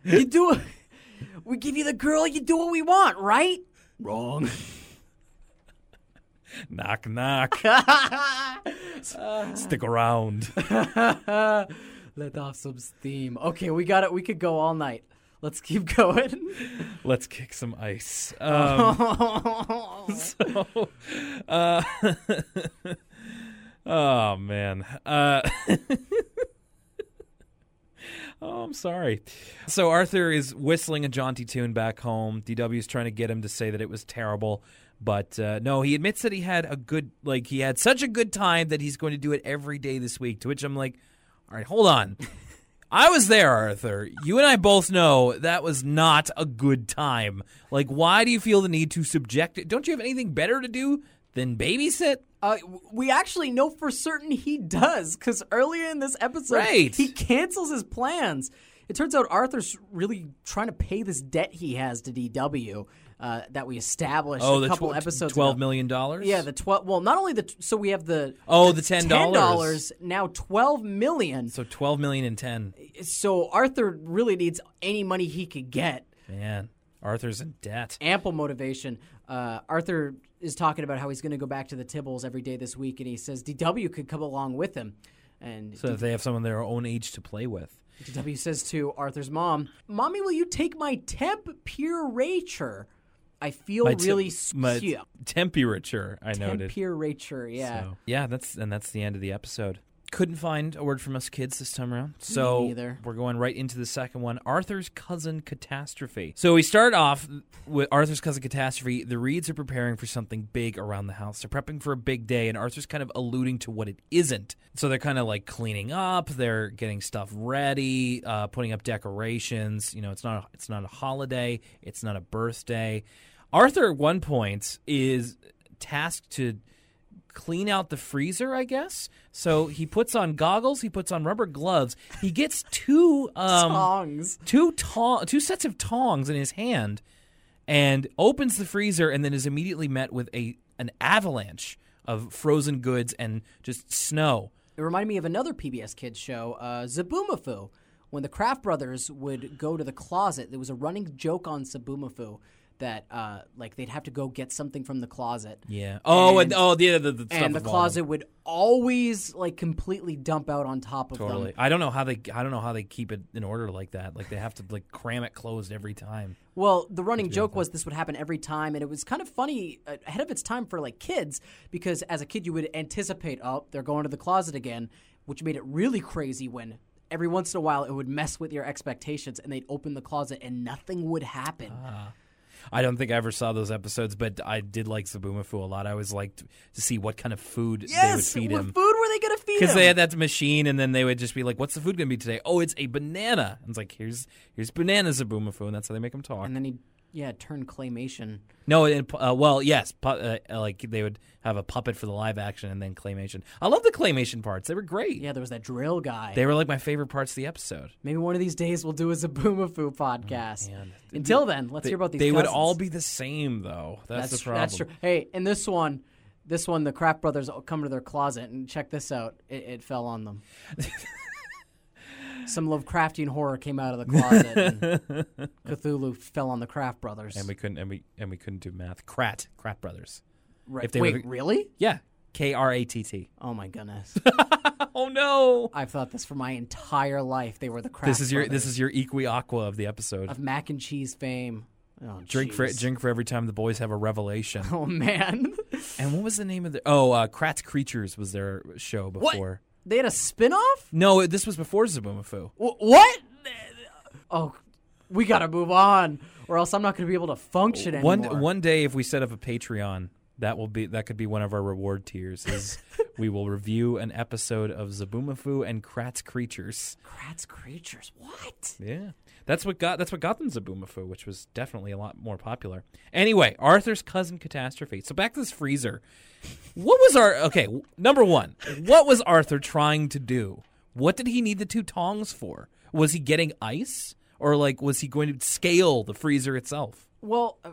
you do. (laughs) We give you the girl. You do what we want, right? Wrong. (laughs) knock, knock. Stick around. Let off some steam. Okay, we got it. We could go all night. Let's keep going. Let's kick some ice. Um, so, uh, oh man. Uh, (laughs) oh, I'm sorry. So Arthur is whistling a jaunty tune back home. DW is trying to get him to say that it was terrible, but uh, no, he admits that he had a good, like he had such a good time that he's going to do it every day this week. To which I'm like, all right, hold on. (laughs) I was there, Arthur. You and I both know that was not a good time. Like, why do you feel the need to subject it? Don't you have anything better to do than babysit? Uh, we actually know for certain he does because earlier in this episode, Right. he cancels his plans. It turns out Arthur's really trying to pay this debt he has to DW. uh, that we established Oh, a couple tw- episodes twelve ago. million dollars. Yeah, the twelve. Well, not only the t- so we have the Oh, the $10. dollars now twelve million. so twelve million and ten. So Arthur really needs any money he could get. Man, Arthur's in debt. Ample motivation. Uh, Arthur is talking about how he's going to go back to the Tibbles every day this week, and he says DW could come along with him. And So that they have someone their own age to play with. DW says to Arthur's mom, "Mommy, will you take my temperature? I feel My te- really my sick. temperature. I noted. Temperature, yeah. So, yeah, that's and that's the end of the episode. Couldn't find a word from us kids this time around, so we're going right into the second one. Arthur's cousin catastrophe. So we start off with Arthur's cousin catastrophe. The Reads are preparing for something big around the house. They're prepping for a big day, and Arthur's kind of alluding to what it isn't. So they're kind of like cleaning up. They're getting stuff ready, uh, putting up decorations. You know, it's not a, it's not a holiday. It's not a birthday. Arthur at one point is tasked to clean out the freezer, I guess. So he puts on goggles, he puts on rubber gloves. He gets two um Songs. two tong- two sets of tongs in his hand and opens the freezer and then is immediately met with a an avalanche of frozen goods and just snow. It reminded me of another PBS Kids show, uh. When the Kraft brothers would go to the closet, there was a running joke on Zoboomafoo that uh, like they'd have to go get something from the closet. Yeah. Oh, and, And- oh, yeah, the, the and the closet would always like completely dump out on top of them. Totally. them. I don't know how they I don't know how they keep it in order like that. Like they have to like cram it closed every time. Well, the running joke was this would happen every time, and it was kind of funny uh, ahead of its time for like kids because as a kid you would anticipate, oh, they're going to the closet again, which made it really crazy when every once in a while it would mess with your expectations, and they'd open the closet and nothing would happen. I don't think I ever saw those episodes, but I did like Zoboomafoo a lot. I always liked to see what kind of food they would yes, feed what him. food were they going to feed him? Because they had that machine, and then they would just be like, "What's the food going to be today?" Oh, it's a banana. And it's like, "Here's here's bananas, Zoboomafoo," and that's how they make him talk. and then he, yeah, turn claymation. no, and, uh, well, yes, pu- uh, like they would have a puppet for the live action, and then claymation. I love the claymation parts; they were great. Yeah, there was that drill guy. They were like my favorite parts of the episode. Maybe one of these days we'll do a Zoboomafoo podcast. man. Until then, let's They, hear about these. they would all be the same, though. That's, That's the problem. That's true. Hey, in this one, this one, the Kraft brothers come to their closet and check this out. It, it fell on them. (laughs) Some Lovecraftian horror came out of the closet. and (laughs) Cthulhu fell on the Kraft brothers. And we couldn't, and we and we couldn't do math. Kratt, Kratt brothers. Right. if they Wait, were- really? Yeah, K R A T T. Oh my goodness! (laughs) Oh no! I've thought this for my entire life. They were the Kraft. This is your brothers this is your equi-aqua of the episode. of mac and cheese fame. Oh, drink for jeez. drink for every time the boys have a revelation. (laughs) Oh man, and what was the name of the? Oh, uh, Kratts' Creatures was their show before. They had a spin-off? No, this was before Zoboomafoo. Wh- what? Oh, we gotta move on, or else I'm not gonna be able to function anymore. One one day, if we set up a Patreon, that will be that could be one of our reward tiers. Is (laughs) we will review an episode of Zoboomafoo and Kratts' Creatures. Kratts' creatures. What? Yeah. That's what got that's what got them Zoboomafoo, which was definitely a lot more popular. Anyway, Arthur's cousin catastrophe. So back to this freezer. What was our okay? Number one, what was Arthur trying to do? What did he need the two tongs for? Was he getting ice, or like was he going to scale the freezer itself? Well, uh,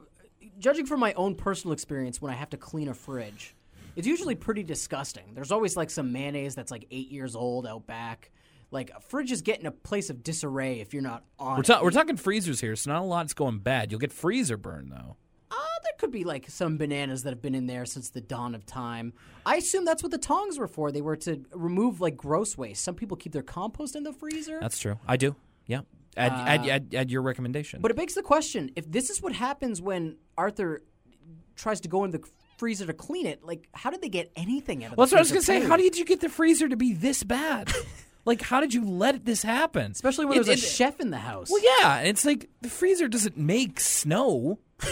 judging from my own personal experience, when I have to clean a fridge, it's usually pretty disgusting. There's always like some mayonnaise that's like eight years old out back. Like a fridge is getting a place of disarray if you're not on. We're, ta- we're talking freezers here, so not a lot's going bad. You'll get freezer burn though. Uh, there could be like some bananas that have been in there since the dawn of time. I assume that's what the tongs were for. They were to remove like gross waste. Some people keep their compost in the freezer. That's true. I do. Yeah. Add, add, add, add your recommendation. But it begs the question: if this is what happens when Arthur tries to go in the freezer to clean it, like how did they get anything out of? Well, that's what I was gonna say. How did you get the freezer to be this bad? (laughs) like, how did you let this happen? Especially when It- there's a it- chef in the house. Well, yeah, it's like the freezer doesn't make snow. (laughs)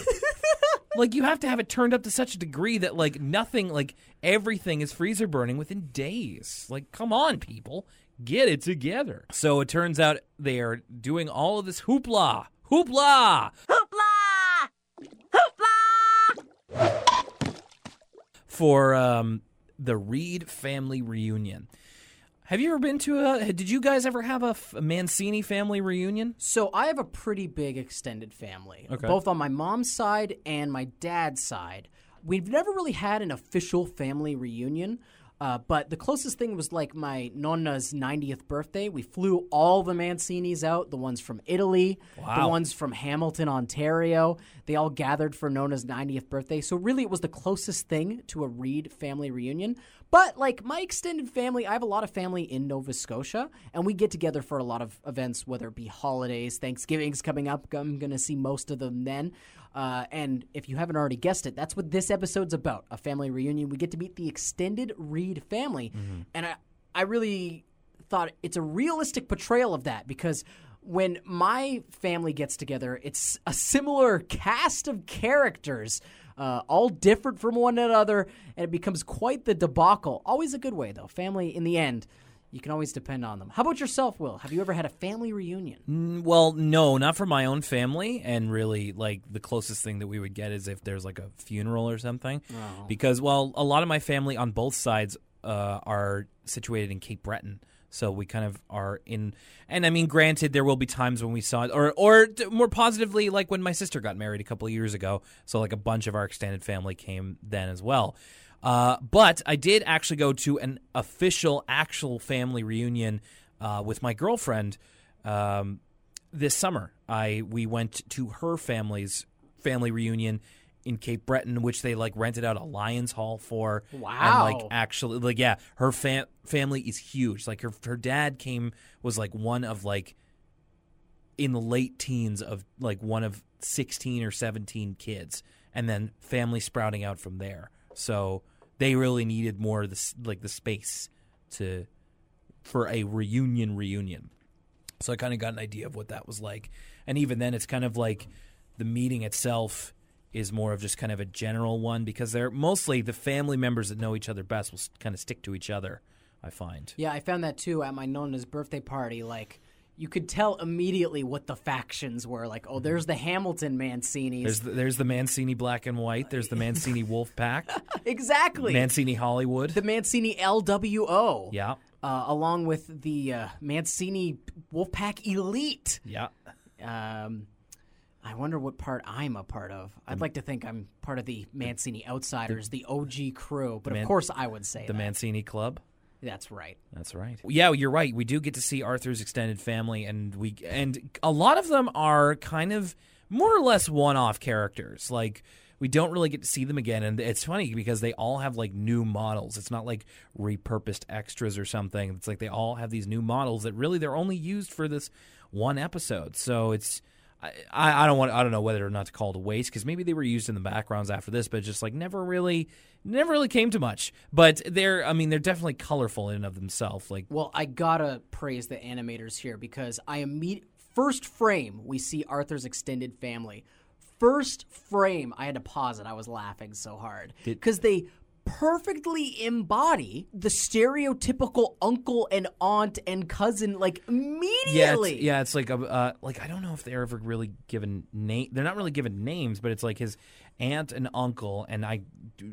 like you have to have it turned up to such a degree that like nothing, like everything is freezer burning within days. Like, come on, people, get it together. So it turns out they are doing all of this hoopla, hoopla, hoopla, hoopla for um, the Read family reunion. Have you ever been to a? Did you guys ever have a, f- a Mancini family reunion? So I have a pretty big extended family, Okay. both on my mom's side and my dad's side. We've never really had an official family reunion, uh, but the closest thing was like my nonna's 90th birthday. We flew all the Mancinis out, the ones from Italy, the ones from Hamilton, Ontario. They all gathered for Nona's 90th birthday. So really, it was the closest thing to a Read family reunion. But like my extended family, I have a lot of family in Nova Scotia, and we get together for a lot of events, whether it be holidays, Thanksgiving's coming up. I'm going to see most of them then. Uh, and if you haven't already guessed it, that's what this episode's about a family reunion. We get to meet the extended Read family. And I, I really thought it's a realistic portrayal of that because when my family gets together, it's a similar cast of characters, uh, all different from one another, and it becomes quite the debacle. Always a good way, though. Family, in the end, you can always depend on them. How about yourself, Will? Have you ever had a family reunion? Mm, Well, no, not for my own family. And really, like the closest thing that we would get is if there's like a funeral or something. Because, well, a lot of my family on both sides uh, are situated in Cape Breton. So we kind of are in, and I mean, granted, there will be times when we saw it, or or more positively, like when my sister got married a couple of years ago. So like a bunch of our extended family came then as well. Uh, but I did actually go to an official, actual family reunion uh, with my girlfriend um, this summer. I we went to her family's family reunion in Cape Breton, which they like rented out a Lions Hall for. Wow! And like actually, like yeah, her fam- family is huge. Like her her dad came was like one of like in the late teens of like one of 16 or 17 kids and then family sprouting out from there so they really needed more of this like the space to for a reunion reunion so i kind of got an idea of what that was like and even then it's kind of like the meeting itself is more of just kind of a general one because they're mostly the family members that know each other best will kind of stick to each other i find Yeah, I found that too at my Nona's birthday party. Like, you could tell immediately what the factions were. Like, oh, there's the Hamilton Mancinis. There's the, there's the Mancini Black and White. There's the (laughs) Mancini Wolf Pack. exactly. Mancini Hollywood. the Mancini LWO. yeah, Uh, along with the uh, Mancini Wolfpack Elite. yeah. Um, I wonder what part I'm a part of. I'd like to think I'm part of the Mancini Outsiders, the, OG crew, but Man- of course I would say The that. Mancini Club. That's right. That's right. Yeah, you're right. We do get to see Arthur's extended family, and we and a lot of them are kind of more or less one-off characters. Like we don't really get to see them again, and it's funny because they all have like new models. It's not like repurposed extras or something. It's like they all have these new models that really they're only used for this one episode. So it's. I, I don't want I don't know whether or not to call it a waste because maybe they were used in the backgrounds after this, but just like never really never really came to much. But they're I mean they're definitely colorful in and of themselves. Like Well, I gotta praise the animators here because I immediate first frame we see Arthur's extended family. First frame, I had to pause it. I was laughing so hard because they perfectly embody the stereotypical uncle and aunt and cousin like Yeah, immediately. it's, yeah, it's like a, uh, like I don't know if they're ever really given name. They're not really given names, but it's like his aunt and uncle, and I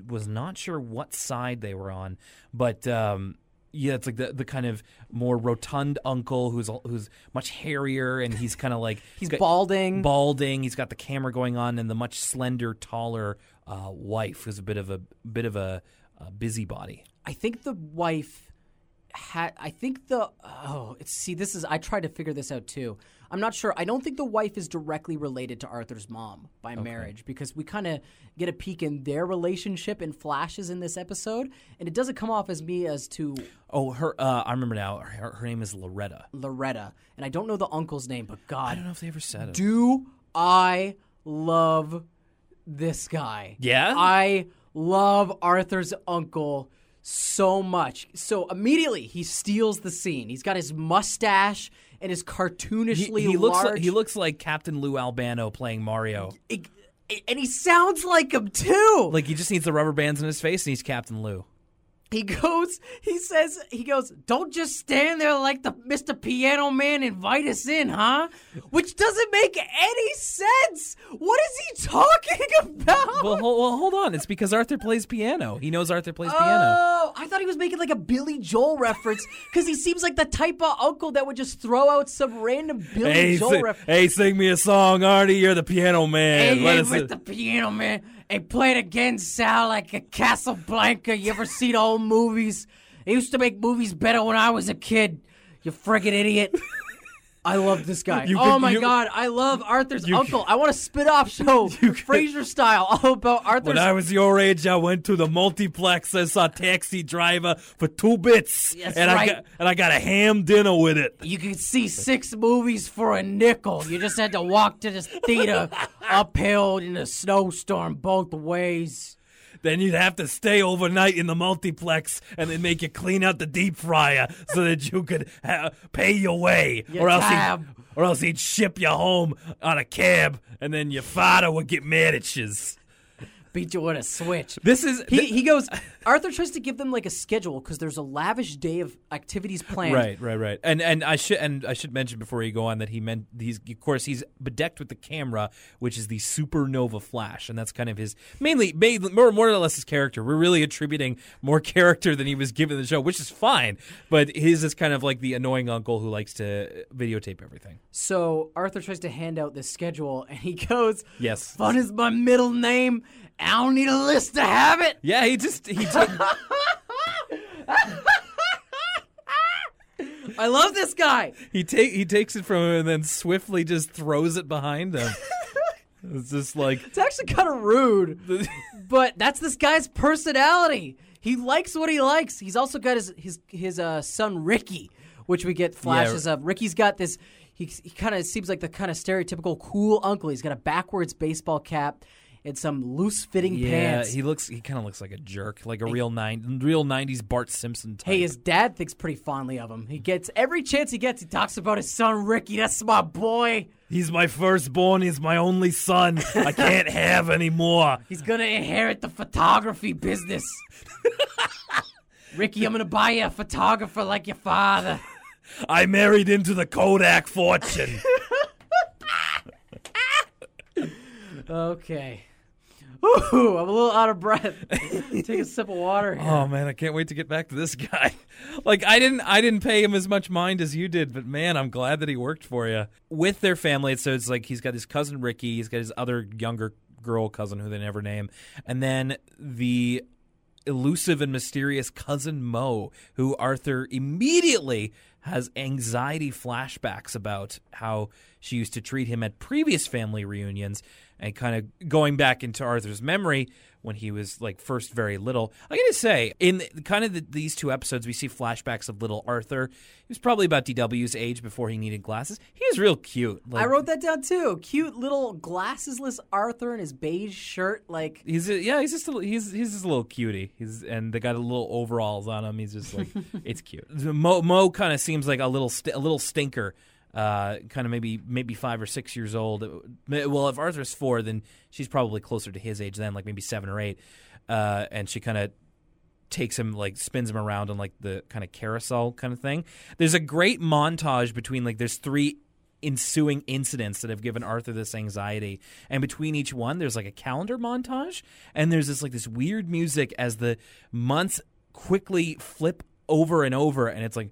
was not sure what side they were on, but um, yeah, it's like the the kind of more rotund uncle who's who's much hairier, and he's kind of like (laughs) He's balding. balding. He's got the camera going on, and the much slender, taller uh, wife who's a bit of a bit of a, a busybody. I think the wife had. I think the. Oh, see, this is. I tried to figure this out too. I'm not sure. I don't think the wife is directly related to Arthur's mom by marriage because we kind of get a peek in their relationship in flashes in this episode, and it doesn't come off as me as to Oh, her. Uh, I remember now. Her, her name is Loretta. Loretta, and I don't know the uncle's name, but God, I don't know if they ever said it. do I love this guy? Yeah? I love Arthur's uncle so much. So immediately he steals the scene. He's got his mustache and his cartoonishly he looks large. like, he looks like Captain Lou Albano playing Mario. It- and he sounds like him too. Like he just needs the rubber bands in his face and he's Captain Lou. He goes, he says, he goes, don't just stand there like the Mr. Piano Man invite us in, huh? Which doesn't make any sense. What is he talking (laughs) about? Well, hold, well, hold on. It's because Arthur plays piano. He knows Arthur plays oh, piano. Oh, I thought he was making like a Billy Joel reference because he seems like the type of uncle that would just throw out some random Billy Hey, Joel si- reference. hey, sing me a song, Artie. You're the piano man. Hey, Let hey, us- the piano, man. Hey, play it again, Sal, like a Casablanca. You ever see the old movies? They used to make movies better when I was a kid. You friggin' idiot. I love this guy. You oh could- my you- god, I love Arthur's You uncle. I want a spin-off show, (laughs) Frasier style, all about Arthur's. When I was your age, I went to the multiplex and saw Taxi Driver for two bits, That's and I got and I got a ham dinner with it. you could see six movies for a nickel. You just had to walk to the theater (laughs) uphill in a snowstorm both ways. Then you'd have to stay overnight in the multiplex, and then make you clean out the deep fryer so that you could ha- pay your way, Your or else he'd, or else he'd ship you home on a cab, and then your father would get mad at you. Beat you a switch. This is He, he goes. (laughs) Arthur tries to give them like a schedule because there's a lavish day of activities planned. Right, right, right. And and I should and I should mention before you go on that he meant he's of course he's bedecked with the camera, which is the supernova flash, and that's kind of his mainly mainly more more or less his character. We're really attributing more character than he was given in the show, which is fine. But his is kind of like the annoying uncle who likes to videotape everything. So Arthur tries to hand out this schedule, and he goes, Yes. "Fun is my middle name. I don't need a list to have it." Yeah, he just he (laughs) I love this guy. he take he takes it from him and then swiftly just throws it behind him. (laughs) it's just like It's actually kind of rude, (laughs) but that's this guy's personality. He likes what he likes. He's also got his his his uh, son Ricky, which we get flashes of. Ricky's got this. He, he kind of seems like the kind of stereotypical cool uncle. He's got a backwards baseball cap and some loose fitting pants. yeah, pants. he looks he kind of looks like a jerk, like a real nine real '90s Bart Simpson type. Hey, his dad thinks pretty fondly of him. He gets every chance he gets. He talks about his son Ricky. That's my boy. He's my firstborn. He's my only son. I can't (laughs) have any more. He's gonna inherit the photography business. (laughs) Ricky, I'm gonna buy you a photographer like your father. I married into the Kodak fortune. (laughs) Okay. Ooh, I'm a little out of breath. (laughs) Take a sip of water. (laughs) Here. oh man, I can't wait to get back to this (laughs) guy. Like I didn't I didn't pay him as much mind as you did, but man, I'm glad that he worked for you. With their family, so it's like he's got his cousin Ricky, he's got his other younger girl cousin who they never name, and then the elusive and mysterious cousin Mo, who Arthur immediately has anxiety flashbacks about how she used to treat him at previous family reunions and kind of going back into Arthur's memory when he was like first very little. I gotta say, in kind of the, these two episodes, we see flashbacks of little Arthur. He was probably about DW's age before he needed glasses. He was real cute. Like, I wrote that down too. Cute little glassesless Arthur in his beige shirt. Like, He's a, yeah, he's just a, he's he's just a little cutie. He's and they got a little overalls on him. He's just like (laughs) it's cute. Mo Mo kind of seems like a little st- a little stinker. Uh, kind of maybe maybe five or six years old. Well, if Arthur's four, then she's probably closer to his age then, like maybe seven or eight. Uh, and she kind of takes him like spins him around on like the kind of carousel kind of thing. There's a great montage between like there's three ensuing incidents that have given Arthur this anxiety. And between each one, there's like a calendar montage, and there's this like this weird music as the months quickly flip over and over, and it's like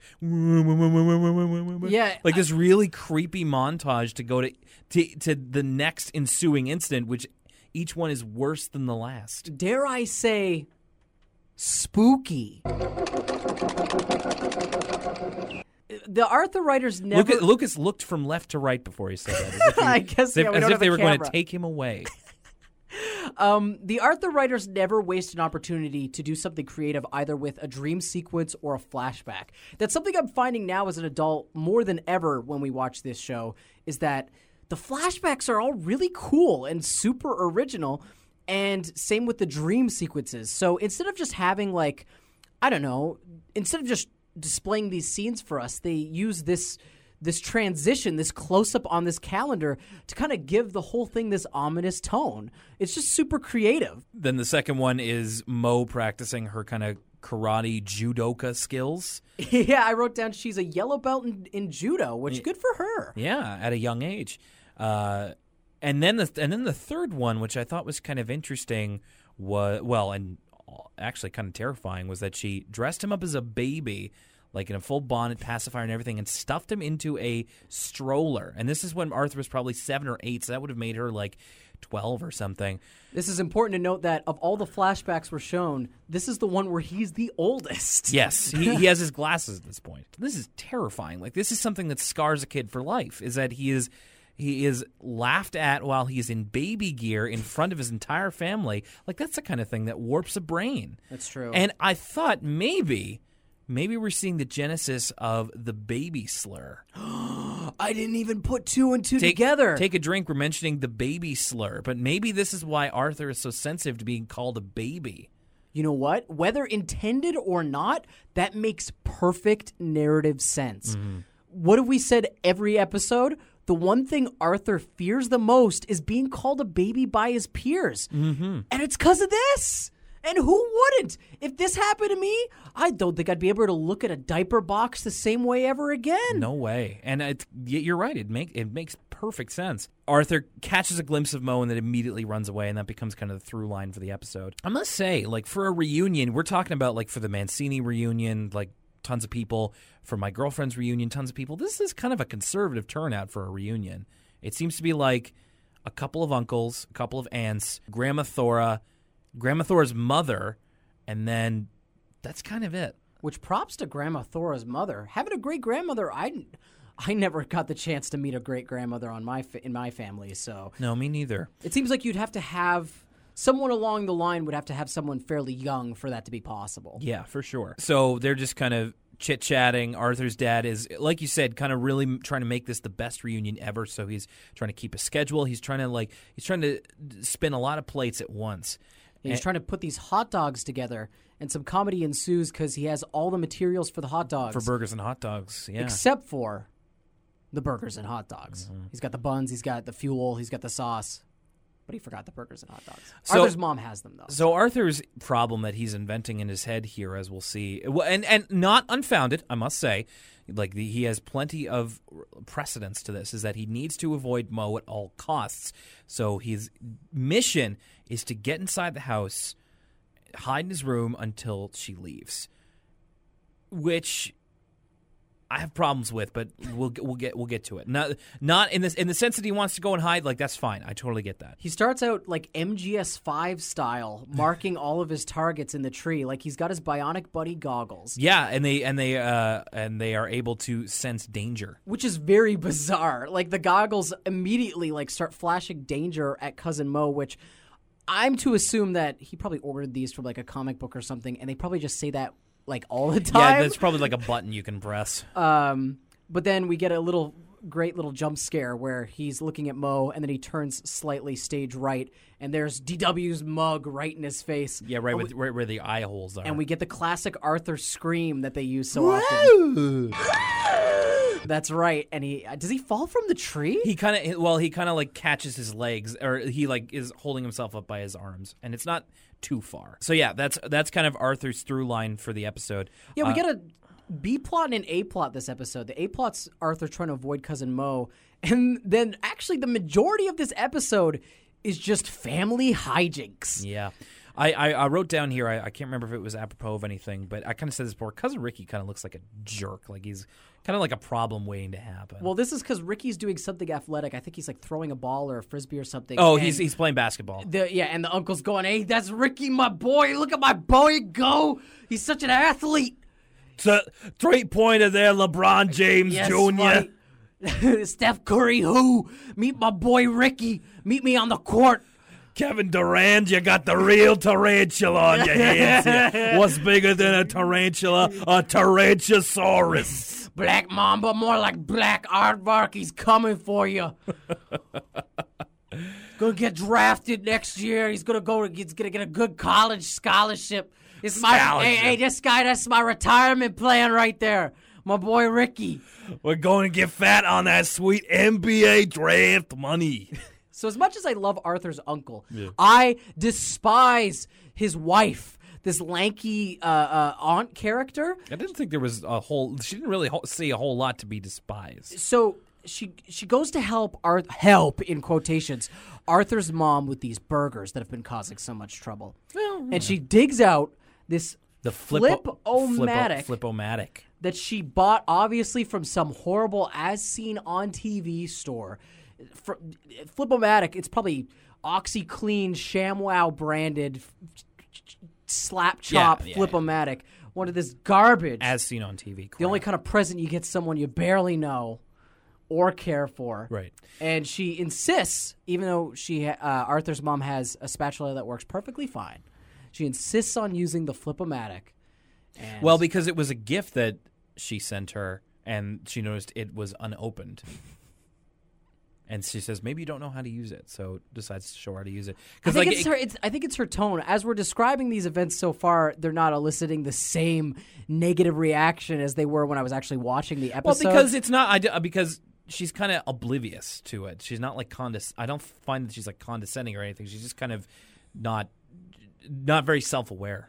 Yeah, like this really creepy montage to go to to, to the next ensuing incident, which each one is worse than the last. dare I say, spooky. The Arthur writers never. Lucas, Lucas looked from left to right before he said that. As if, (laughs) he- I guess, as if, yeah, as if they were going to take him away. (laughs) Um, the Arthur writers never waste an opportunity to do something creative either with a dream sequence or a flashback. That's something I'm finding now as an adult more than ever when we watch this show is that the flashbacks are all really cool and super original and same with the dream sequences. So instead of just having like I don't know, instead of just displaying these scenes for us, they use this this transition, this close up on this calendar to kind of give the whole thing this ominous tone. It's just super creative. then the second one is Mo practicing her kind of karate judoka skills. (laughs) yeah, I wrote down she's a yellow belt in, in judo, which good for her. Yeah, at a young age. Uh, and then the and then the third one, which I thought was kind of interesting, was well, and actually kind of terrifying, was that she dressed him up as a baby, like in a full bonnet, pacifier, and everything, and stuffed him into a stroller. And this is when Arthur was probably seven or eight, so that would have made her like twelve or something. This is important to note that of all the flashbacks were shown, this is the one where he's the oldest. Yes, (laughs) he, he has his glasses at this point. This is terrifying. Like this is something that scars a kid for life. Is that he is he is laughed at while he's in baby gear in front of his entire family. Like that's the kind of thing that warps a brain. That's true. And I thought maybe, maybe we're seeing the genesis of the baby slur. (gasps) I didn't even put two and two Take, together. Take a drink. We're mentioning the baby slur, but maybe this is why Arthur is so sensitive to being called a baby. you know what? Whether intended or not, that makes perfect narrative sense. What have we said every episode? The one thing Arthur fears the most is being called a baby by his peers. Mm-hmm. And it's because of this. And who wouldn't? If this happened to me, I don't think I'd be able to look at a diaper box the same way ever again. No way. And you're right. It make it makes perfect sense. Arthur catches a glimpse of Mo and then immediately runs away, and that becomes kind of the through line for the episode. I must say, like for a reunion, we're talking about like for the Mancini reunion, like tons of people. For my girlfriend's reunion, tons of people. This is kind of a conservative turnout for a reunion. It seems to be like a couple of uncles, a couple of aunts, Grandma Thora, Grandma Thora's mother, and then that's kind of it. Which props to Grandma Thora's mother. Having a great grandmother, I, I never got the chance to meet a great grandmother on my in my family. So No, me neither. it seems like you'd have to have someone along the line would have to have someone fairly young for that to be possible. Yeah, for sure. So they're just kind of chit chatting. Arthur's dad is, like you said, kind of really trying to make this the best reunion ever. So he's trying to keep a schedule. He's trying to like he's trying to spin a lot of plates at once. He's trying to put these hot dogs together, and some comedy ensues because he has all the materials for the hot dogs, For burgers and hot dogs, yeah. except for the burgers and hot dogs. Mm-hmm. He's got the buns, he's got the fuel, he's got the sauce, but he forgot the burgers and hot dogs. So- Arthur's mom has them though. So Arthur's problem that he's inventing in his head here, as we'll see, and and not unfounded, I must say, like the, he has plenty of precedence to this, is that he needs to avoid Mo at all costs. So his mission is to get inside the house, hide in his room until she leaves, which. I have problems with, but we'll we'll get we'll get to it. Not not in this in the sense that he wants to go and hide. Like that's fine. I totally get that. He starts out like MGS5 style, marking all of his targets in the tree, like he's got his Bionic Bunny goggles, Yeah, and they and they uh and they are able to sense danger. which is very (laughs) bizarre. Like the goggles immediately like start flashing danger at cousin Mo, which I'm to assume that he probably ordered these from like a comic book or something, and they probably just say that like all the time. Yeah, that's probably like a button you can press. (laughs) Um, but then we get a little great little jump scare where he's looking at Mo and then he turns slightly stage right and there's DW's mug right in his face. Yeah, right, with, right where the eye holes are. and we get the classic Arthur scream that they use so often. (laughs) That's right. And he does he fall from the tree? he kind of well, he kind of like catches his legs, or he like is holding himself up by his arms, and it's not too far. So yeah, that's that's kind of Arthur's through line for the episode. yeah, we Uh, get a B plot and an A plot this episode. The A plot's Arthur trying to avoid cousin Mo, (laughs) and then actually the majority of this episode is just family hijinks. Yeah. I, I, I wrote down here, I, I can't remember if it was apropos of anything, but I kind of said this before. Cousin Ricky kind of looks like a jerk. Like he's kind of like a problem waiting to happen. Well, this is because Ricky's doing something athletic. I think he's like throwing a ball or a frisbee or something. oh, he's, he's playing basketball. the yeah, and the uncle's going, "Hey, that's Ricky, my boy. Look at my boy go. He's such an athlete." Three pointer there, LeBron James Yes, Jr. right. (laughs) Steph Curry, who? Meet my boy Ricky. Meet me on the court. Kevin Durant, you got the real tarantula on your hands. (laughs) What's bigger than a tarantula? A tarantosaurus. Black Mamba, more like Black Aardvark. He's coming for you. (laughs) gonna get drafted next year. He's gonna go. He's gonna get a good college scholarship. It's my hey, hey, this guy. That's my retirement plan right there. My boy Ricky. We're going to get fat on that sweet NBA draft money. (laughs) So as much as I love Arthur's uncle, I despise his wife. This lanky uh, uh, aunt character. I didn't think there was a whole. She didn't really ho- say a whole lot to be despised. So she she goes to help Arth- help in quotations Arthur's mom with these burgers that have been causing so much trouble. Well, And she digs out this the flip Flip-o-matic. Flip-o-matic. that she bought obviously from some horrible as seen on TV store. For, Flipomatic, it's probably OxiClean, ShamWow branded slap chop yeah, Flipomatic. One of this garbage. as seen on TV. the only kind of present you get someone you barely know or care for. right. And she insists, even though she uh, Arthur's mom has a spatula that works perfectly fine, she insists on using the Flipomatic. And Well, because it was a gift that she sent her, and she noticed it was unopened. And she says, "Maybe you don't know how to use it," so decides to show her how to use it. Because think like, it's it- her. It's, I think it's her tone. As we're describing these events so far, they're not eliciting the same negative reaction as they were when I was actually watching the episode well, because it's not. I because she's kind of oblivious to it. She's not like condes. I don't find that she's like condescending or anything. She's just kind of not, not very self-aware.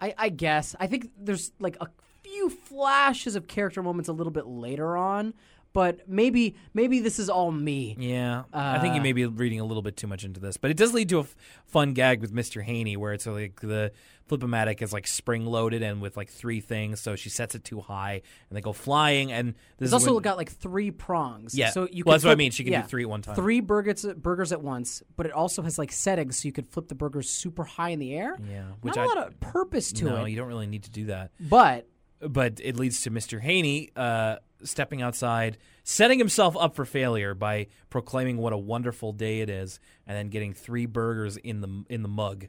I, I guess I think there's like a few flashes of character moments a little bit later on, but maybe maybe this is all me. Yeah, I think you Uh, may be reading a little bit too much into this, but it does lead to a f- fun gag with Mr. Haney, where it's like the flipomatic is like spring loaded and with like three things, so she sets it too high and they go flying. And this It's is also when- got like three prongs. Yeah. So you Well, that's what I mean. She can do three at one time. Three burgers burgers at once, but it also has like settings so you could flip the burgers super high in the air. yeah, Not which a I lot of purpose to no, it. you don't really need to do that. But But it leads to Mr. Haney uh, stepping outside, setting himself up for failure by proclaiming what a wonderful day it is, and then getting three burgers in the in the mug,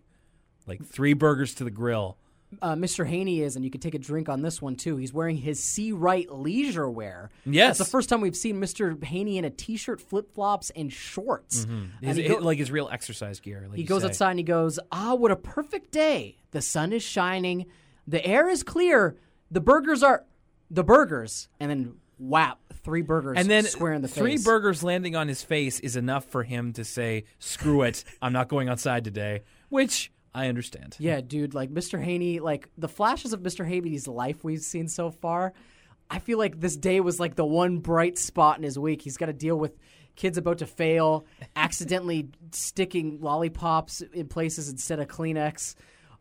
like three burgers to the grill. uh, Mr. Haney is, and you can take a drink on this one too. He's wearing his C. Right leisure wear. Yes. That's the first time we've seen Mr. Haney in a t-shirt, flip flops, and shorts. And His, he, go- like his real exercise gear. Like he goes say. outside and he goes, "Ah, what a perfect day! The sun is shining, the air is clear, the burgers are the burgers." And then whap, three burgers and then square in the three face. burgers landing on his face is enough for him to say, "Screw it, I'm not going outside today," which I understand. Yeah, dude, like Mr. Haney, like the flashes of Mr. Haney's life we've seen so far. I feel like this day was like the one bright spot in his week. He's got to deal with kids about to fail, accidentally (laughs) sticking lollipops in places instead of Kleenex,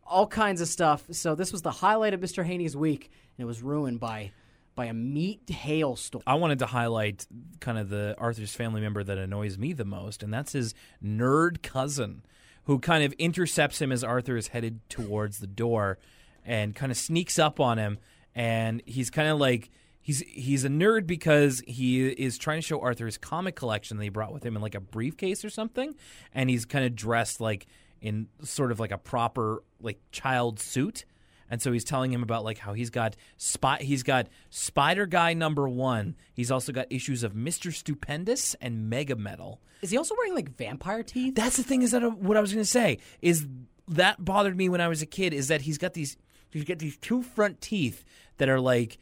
all kinds of stuff. So this was the highlight of Mr. Haney's week, and it was ruined by by a meat hailstorm. I wanted to highlight kind of the Arthur's family member that annoys me the most, and that's his nerd cousin, who kind of intercepts him as Arthur is headed towards the door, and kind of sneaks up on him, and he's kind of like. He's he's a nerd because he is trying to show Arthur his comic collection that he brought with him in like a briefcase or something, and he's kind of dressed like in sort of like a proper like child suit, and so he's telling him about like how he's got spot he's got Spider Guy number one. He's also got issues of Mister Stupendous and Mega Metal. Is he also wearing like vampire teeth? That's the thing is that uh, what I was going to say is that bothered me when I was a kid is that he's got these he's got these two front teeth that are like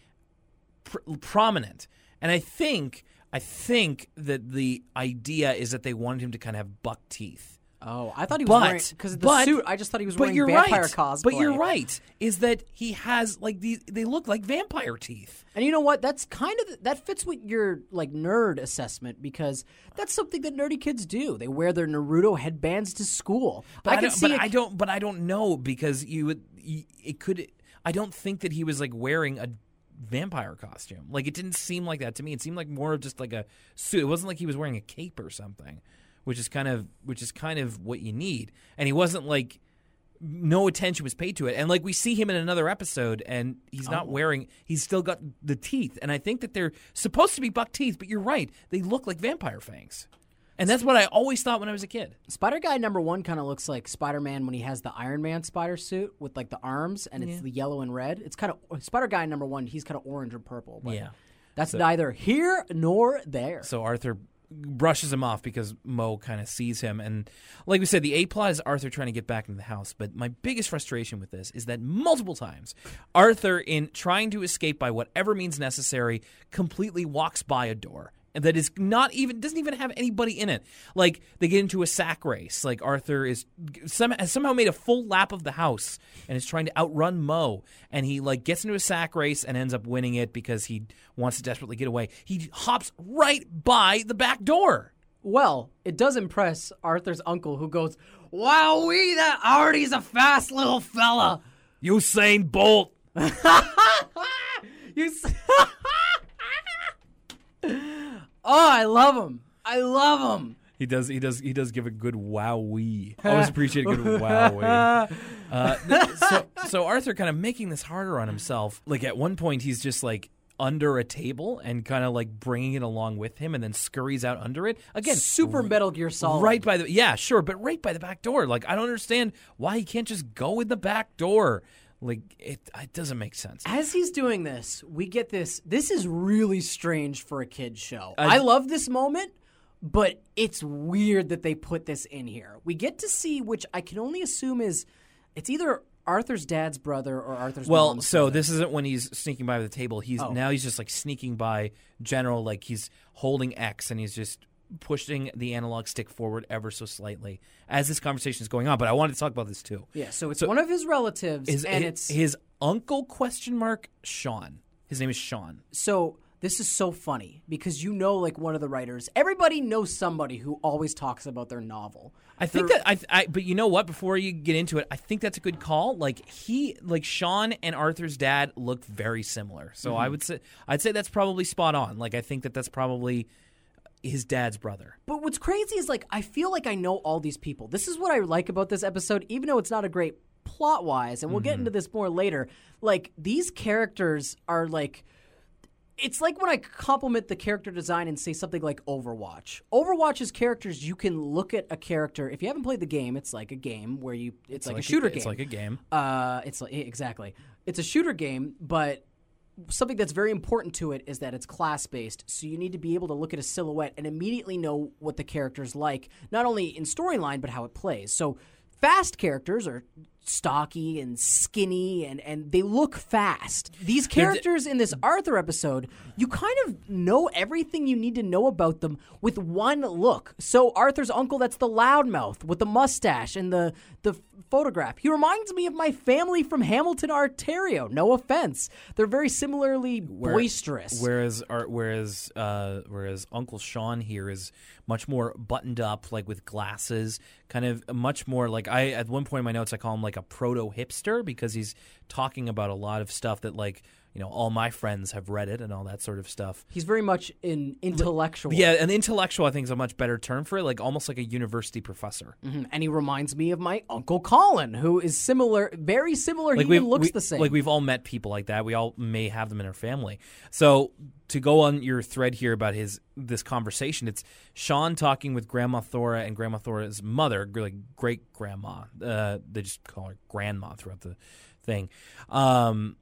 pr- prominent, and I think I think that the idea is that they wanted him to kind of have buck teeth. Oh, I thought he was But wearing because the but- suit. I just thought he was wearing you're vampire right. cosplay. But you're right. Is that he has like these? They look like vampire teeth. And you know what? That's kind of that fits with your like nerd assessment because that's something that nerdy kids do. They wear their Naruto headbands to school. But I, can see. but I don't. But I don't know because you would. It could. I don't think that he was like wearing a vampire costume. Like it didn't seem like that to me. It seemed like more of just like a suit. It wasn't like he was wearing a cape or something, which is kind of which is kind of what you need. And he wasn't like no attention was paid to it. And like we see him in another episode and he's not oh. wearing he's still got the teeth. And I think that they're supposed to be buck teeth, but you're right. They look like vampire fangs. And that's what I always thought when I was a kid. Spider Guy number one kind of looks like Spider Man when he has the Iron Man spider suit with like the arms and it's the yellow and red. It's kind of Spider Guy number one. He's kind of orange or purple. But Yeah. that's neither here nor there. So Arthur brushes him off because Mo kind of sees him. And like we said, the A plot is Arthur trying to get back into the house. But my biggest frustration with this is that multiple times, Arthur, in trying to escape by whatever means necessary, completely walks by a door. That is not even doesn't even have anybody in it. Like they get into a sack race. Like Arthur is some, has somehow made a full lap of the house and is trying to outrun Mo, and he like gets into a sack race and ends up winning it because he wants to desperately get away. He hops right by the back door. Well, it does impress Arthur's uncle, who goes, "Wow, we that Artie's a fast little fella." Usain Bolt. (laughs) You. (laughs) oh, I love him. I love him. He does. He does. He does give a good wowee. I (laughs) always appreciate a good wowee. (laughs) Uh, th- so, so Arthur kind of making this harder on himself. Like at one point, he's just like under a table and kind of like bringing it along with him, and then scurries out under it again. Super Metal Gear Solid. Right by the yeah, sure, but right by the back door. Like I don't understand why he can't just go in the back door. Like it, it doesn't make sense. As he's doing this, we get this. This is really strange for a kid's show. I love this moment, but it's weird that they put this in here. We get to see, which I can only assume is, it's either Arthur's dad's brother or Arthur's Well, so brother. this isn't when he's sneaking by the table. He's Oh. now he's just like sneaking by General, like he's holding X and he's just pushing the analog stick forward ever so slightly as this conversation is going on. But I wanted to talk about this too. yeah. So it's one of his relatives, His, and his, it's his uncle question mark Sean. His name is Sean. so this is so funny because you know, like one of the writers, everybody knows somebody who always talks about their novel. I think that I, I but you know what before you get into it I think that's a good call like he like Sean and Arthur's dad look very similar so Mm-hmm. I would say I'd say that's probably spot on like I think that that's probably his dad's brother But what's crazy is like I feel like I know all these people. This is what I like about this episode, even though it's not a great plot wise, and we'll get into this more later. Like these characters are like it's like when I compliment the character design and say something like Overwatch. Overwatch's characters, you can look at a character. If you haven't played the game, it's like a game where you it's, like, a shooter game. it's like a game Uh, it's like exactly. It's a shooter game, but something that's very important to it is that it's class based. So you need to be able to look at a silhouette and immediately know what the character's like, not only in storyline but how it plays. So fast characters are stocky and skinny and and they look fast. These characters in this Arthur episode, you kind of know everything you need to know about them with one look. So Arthur's uncle that's the loudmouth with the mustache and the the photograph. He reminds me of my family from Hamilton, Ontario. No offense. They're very similarly boisterous. Whereas, whereas, uh, whereas Uncle Sean here is much more buttoned up, like with glasses, kind of much more like I. At one point in my notes, I call him like a proto hipster because he's talking about a lot of stuff that like you know all my friends have read it and all that sort of stuff. He's very much an intellectual. Yeah, an intellectual I think is a much better term for it, like almost like a university professor. Mhm. And he reminds me of my Uncle Colin, who is similar, very similar. Like he looks we- the same. Like we've all met people like that. We all may have them in our family. So to go on your thread here about his this conversation, it's Sean talking with Grandma Thora and Grandma Thora's mother, like great grandma. Uh, they just call her grandma throughout the thing. Um,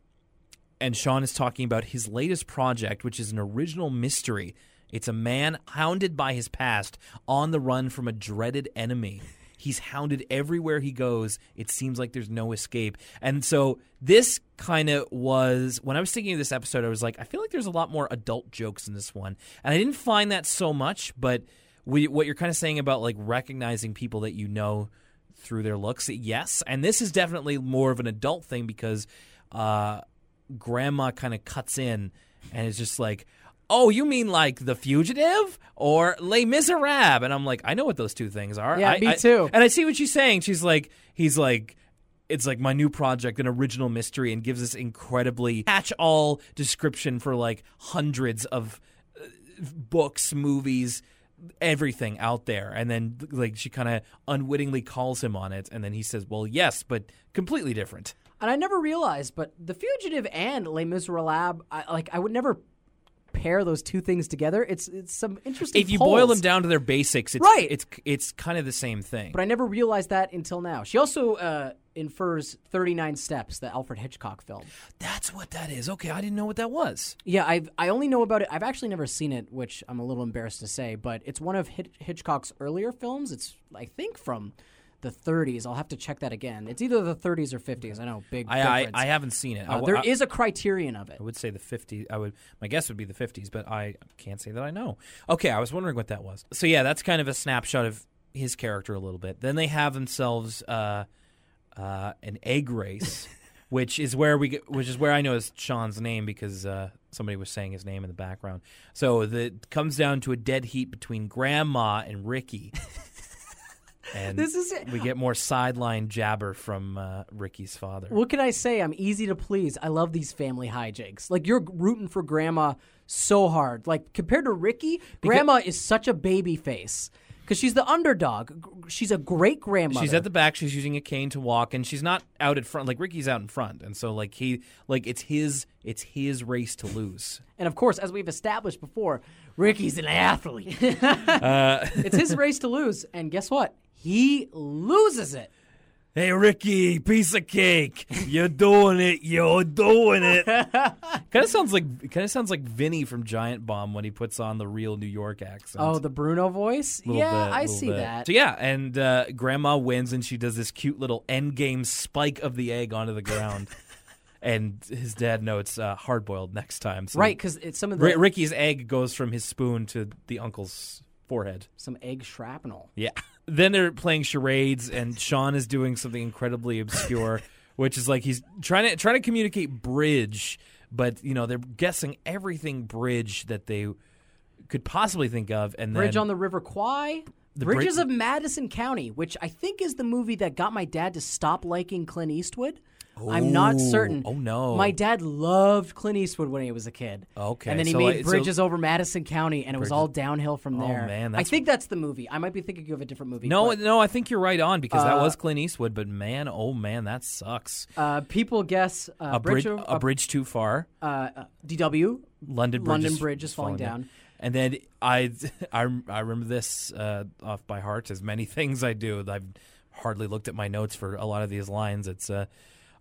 and Sean is talking about his latest project, which is an original mystery. It's a man hounded by his past, on the run from a dreaded enemy. He's hounded everywhere he goes. It seems like there's no escape. And so this kind of was when I was thinking of this episode, I was like, I feel like there's a lot more adult jokes in this one. And I didn't find that so much, but we, what you're kind of saying about like recognizing people that you know through their looks, yes. And this is definitely more of an adult thing because uh, grandma kind of cuts in and is just like, "Oh, you mean like The Fugitive or Les Miserables?" And I'm like, "I know what those two things are." Yeah, I- me I- too. And I see what she's saying. She's like, he's like. It's like my new project, an original mystery, and gives this incredibly catch-all description for like hundreds of uh, books, movies, everything out there. And then like she kind of unwittingly calls him on it, and then he says, "Well, yes, but completely different." And I never realized, but The Fugitive and Les Miserables, I, like I would never pair those two things together. It's it's some interesting. if you boil them down to their basics, it's, Right. It's it's kind of the same thing. But I never realized that until now. She also uh, infers 39 Steps, the Alfred Hitchcock film. That's what that is. Okay, I didn't know what that was. Yeah, I've I only know about it. I've actually never seen it, which I'm a little embarrassed to say. But it's one of Hitch- Hitchcock's earlier films. It's I think from the 30s. I'll have to check that again. It's either the 30s or 50s. I know, big I, I, difference. I haven't seen it. I Uh, w- there I- is a criterion of it. I would say the 50s. I would my guess would be the 50s, but I can't say that I know. Okay, I was wondering what that was. So yeah, that's kind of a snapshot of his character a little bit. Then they have themselves uh, uh, an egg race, (laughs) which is where we get, which is where I know is Sean's name because uh, somebody was saying his name in the background. So the it comes down to a dead heat between Grandma and Ricky. (laughs) And This is it. we get more sideline jabber from uh, Ricky's father. What can I say? I'm easy to please. I love these family hijinks. Like you're rooting for grandma so hard. Like compared to Ricky, grandma is such a baby face because she's the underdog. She's a great grandmother. She's at the back. She's using a cane to walk, and she's not out at front. Like Ricky's out in front, and so like he, like it's his, it's his race to lose. and of course, as we've established before, Ricky's an athlete. (laughs) Uh, (laughs) it's his (laughs) race to lose, and guess what? He loses it. Hey Ricky, piece of cake, you're doing it, you're doing it. (laughs) kind of sounds like, kind of sounds like Vinny from Giant Bomb when he puts on the real New York accent. Oh, the Bruno voice. Little Yeah, bit, I see bit. that. So yeah, and uh, Grandma wins, and she does this cute little end game spike of the egg onto the ground, (laughs) and his dad notes uh, hard boiled next time. So Right, because it's some of the Ri- Ricky's egg goes from his spoon to the uncle's forehead. some egg shrapnel. Yeah. (laughs) Then they're playing charades, and Sean is doing something incredibly obscure, (laughs) which is like he's trying to trying to communicate bridge, but you know they're guessing everything bridge that they could possibly think of, and Bridge then on the River Kwai. The Bridges bri- of Madison County, which I think is the movie that got my dad to stop liking Clint Eastwood. I'm not Oh, certain. oh, no. My dad loved Clint Eastwood when he was a kid. Okay, And then he so, made like, so- Bridges over Madison County, and it was all downhill from there. Oh, there. man, I think that's the movie. I might be thinking of a different movie. no, but, no, I think you're right on because that Uh, was Clint Eastwood, but man, oh man, that sucks. uh, people guess uh, A bridge, Bridge, a bridge too far. uh, uh, DW. London Bridge, London is, Bridge is falling down. And then I, (laughs) I, I remember this uh, off by heart, as many (laughs) things I do. I've hardly looked at my notes for a lot of these lines. It's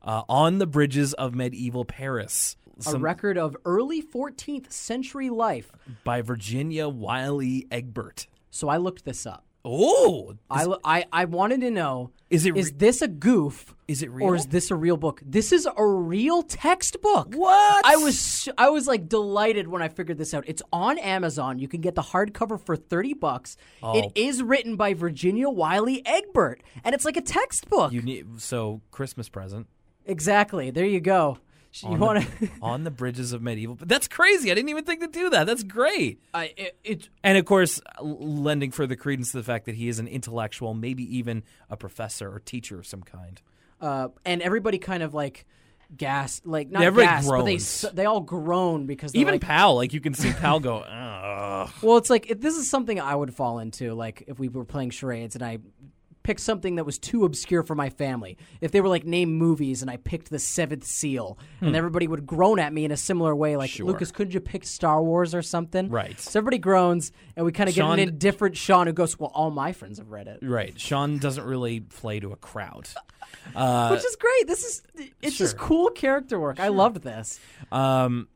uh, on the bridges of medieval Paris, A record of early 14th century life. by Virginia Wylie Egbert. So I looked this up. Oh, I, I, I wanted to know Is it is re- this a goof is it real? or is this a real book? This is a real textbook. what? I was I was like delighted when I figured this out. It's on Amazon. You can get the hardcover for 30 bucks. Oh. It is written by Virginia Wylie Egbert and it's like a textbook. You need so Christmas present. Exactly. There you go. You on want the, to (laughs) on the bridges of medieval. But that's crazy. I didn't even think to do that. That's great. it, it's And of course, lending further credence to the fact that he is an intellectual, maybe even a professor or teacher of some kind. uh, and everybody kind of like gas like not Everybody gas, but they they all groan because Even like, Pal, like you can see Pal go, Ugh. Well, it's like if this is something I would fall into, like if we were playing charades and I picked something that was too obscure for my family. If they were like name movies and I picked The Seventh Seal, and everybody would groan at me in a similar way, like Hmm. Sure. Lucas, couldn't you pick Star Wars or something? Right. So everybody groans, and we kind of get an indifferent Sean who goes, "Well, all my friends have read it." Right. Sean doesn't really play to a crowd. Uh, (laughs) Which is great. This is it's just cool character work. I loved this. Um,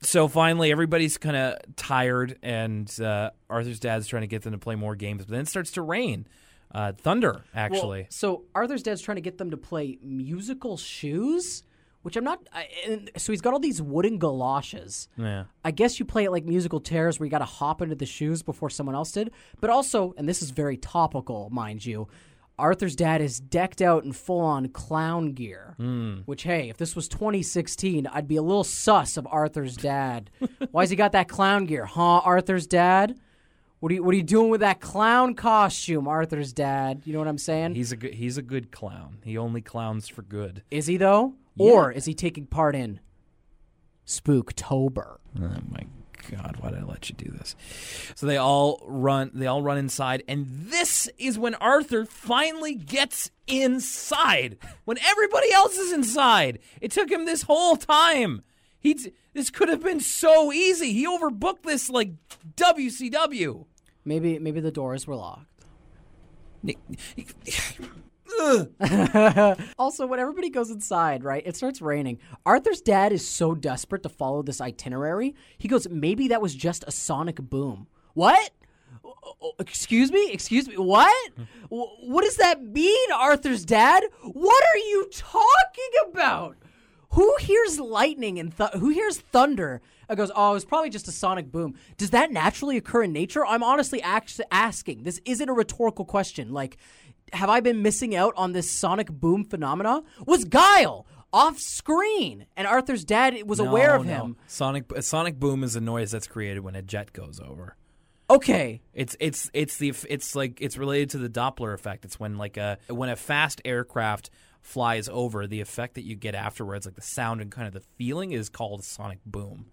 so finally, everybody's kind of tired, and uh, Arthur's dad's trying to get them to play more games, but then it starts to rain. Uh, thunder, actually. Well, so Arthur's dad's trying to get them to play musical shoes, which I'm not. I, and so he's got all these wooden galoshes. yeah. I guess you play it like musical chairs where you got to hop into the shoes before someone else did. But also, and this is very topical, mind you, Arthur's dad is decked out in full on clown gear. Which, hey, if this was 2016, I'd be a little sus of Arthur's dad. (laughs) Why's he got that clown gear? Huh, Arthur's dad? What are you What are you doing with that clown costume, Arthur's dad? You know what I'm saying? He's a good, he's a good clown. He only clowns for good. is he though, or is he taking part in Spooktober? Oh my god, why did I let you do this? So they all run they all run inside and this is when Arthur finally gets inside. When everybody else is inside. It took him this whole time. He this could have been so easy. He overbooked this like WCW. Maybe maybe the doors were locked. (laughs) Also, when everybody goes inside, right, it starts raining. Arthur's dad is so desperate to follow this itinerary. He goes, maybe that was just a sonic boom. What? excuse me, excuse me. What? Hmm. What does that mean, Arthur's dad? What are you talking about? Who hears lightning and th- who hears thunder? I goes, oh, it's probably just a sonic boom. Does that naturally occur in nature? I'm honestly act- asking. This isn't a rhetorical question. Like, have I been missing out on this sonic boom phenomena? Was Guile off screen, and Arthur's dad was aware of no. him? Sonic sonic boom is a noise that's created when a jet goes over. Okay, It's it's it's the it's like it's related to the Doppler effect. It's when like a when a fast aircraft flies over, the effect that you get afterwards, like the sound and kind of the feeling, is called a sonic boom.